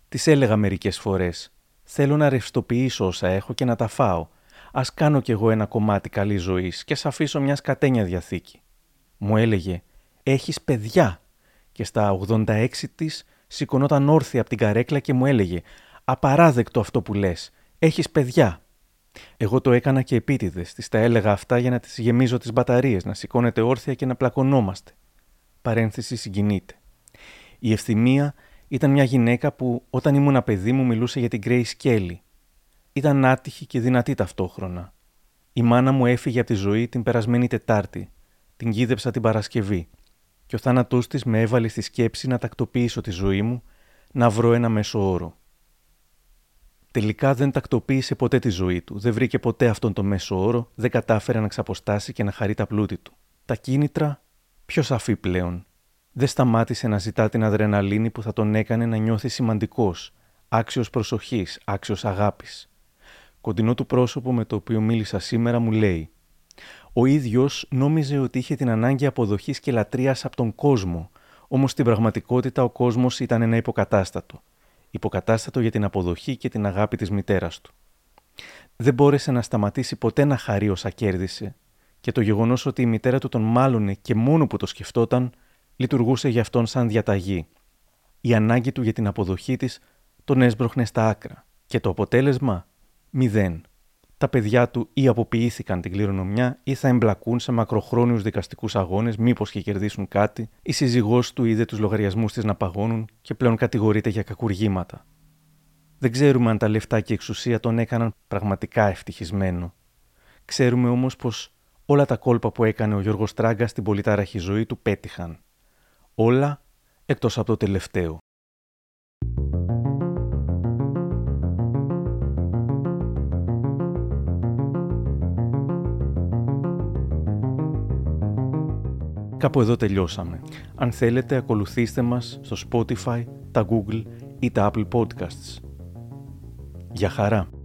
Τη έλεγα μερικές φορές: Θέλω να ρευστοποιήσω όσα έχω και να τα φάω. Α κάνω κι εγώ ένα κομμάτι καλής ζωής και σ' αφήσω μια σκατένια διαθήκη. Μου έλεγε: Έχεις παιδιά; Και στα 86 της σηκωνόταν όρθια από την καρέκλα και μου έλεγε: Απαράδεκτο αυτό που λες. Έχεις παιδιά. Εγώ το έκανα και επίτηδες. Της τα έλεγα αυτά για να τις γεμίζω τις μπαταρίες, να σηκώνεται όρθια και να πλακωνόμαστε. Παρένθεση συγκινείται. Η ευθυμία ήταν μια γυναίκα που όταν ήμουν παιδί μου μιλούσε για την Grace Kelly. Ήταν άτυχη και δυνατή ταυτόχρονα. Η μάνα μου έφυγε από τη ζωή την περασμένη Τετάρτη. Την κίδεψα την Παρασκευή. Και ο θάνατός της με έβαλε στη σκέψη να τακτοποιήσω τη ζωή μου, να βρω ένα μέσο όρο. Τελικά δεν τακτοποίησε ποτέ τη ζωή του, δεν βρήκε ποτέ αυτόν τον μέσο όρο, δεν κατάφερε να ξαποστάσει και να χαρεί τα πλούτη του. Τα κίνητρα πιο σαφή πλέον; Δεν σταμάτησε να ζητά την αδρεναλίνη που θα τον έκανε να νιώθει σημαντικός, άξιος προσοχής, άξιος αγάπης. Κοντινό του πρόσωπο με το οποίο μίλησα σήμερα μου λέει: Ο ίδιος νόμιζε ότι είχε την ανάγκη αποδοχής και λατρείας από τον κόσμο, όμως στην πραγματικότητα ο κόσμος ήταν ένα υποκατάστατο υποκατάστατο για την αποδοχή και την αγάπη της μητέρας του. Δεν μπόρεσε να σταματήσει ποτέ να χαρεί όσα κέρδισε και το γεγονός ότι η μητέρα του τον μάλωνε και μόνο που το σκεφτόταν, λειτουργούσε για αυτόν σαν διαταγή. Η ανάγκη του για την αποδοχή της τον έσπροχνε στα άκρα και το αποτέλεσμα μηδέν τα παιδιά του ή αποποιήθηκαν την κληρονομιά ή θα εμπλακούν σε μακροχρόνιους δικαστικούς αγώνες, μήπως και κερδίσουν κάτι, η σύζυγός του είδε τους λογαριασμούς της να παγώνουν και πλέον κατηγορείται για κακουργήματα. Δεν ξέρουμε αν τα λεφτά και η εξουσία τον έκαναν πραγματικά ευτυχισμένο. Ξέρουμε όμως πως όλα τα κόλπα που έκανε ο Γιώργος Τράγκα στην πολυτάραχη ζωή του πέτυχαν. Όλα εκτός από το τελευταίο. Κάπου εδώ τελειώσαμε. Αν θέλετε, ακολουθήστε μας στο Spotify, τα Google ή τα Apple Podcasts. Για χαρά!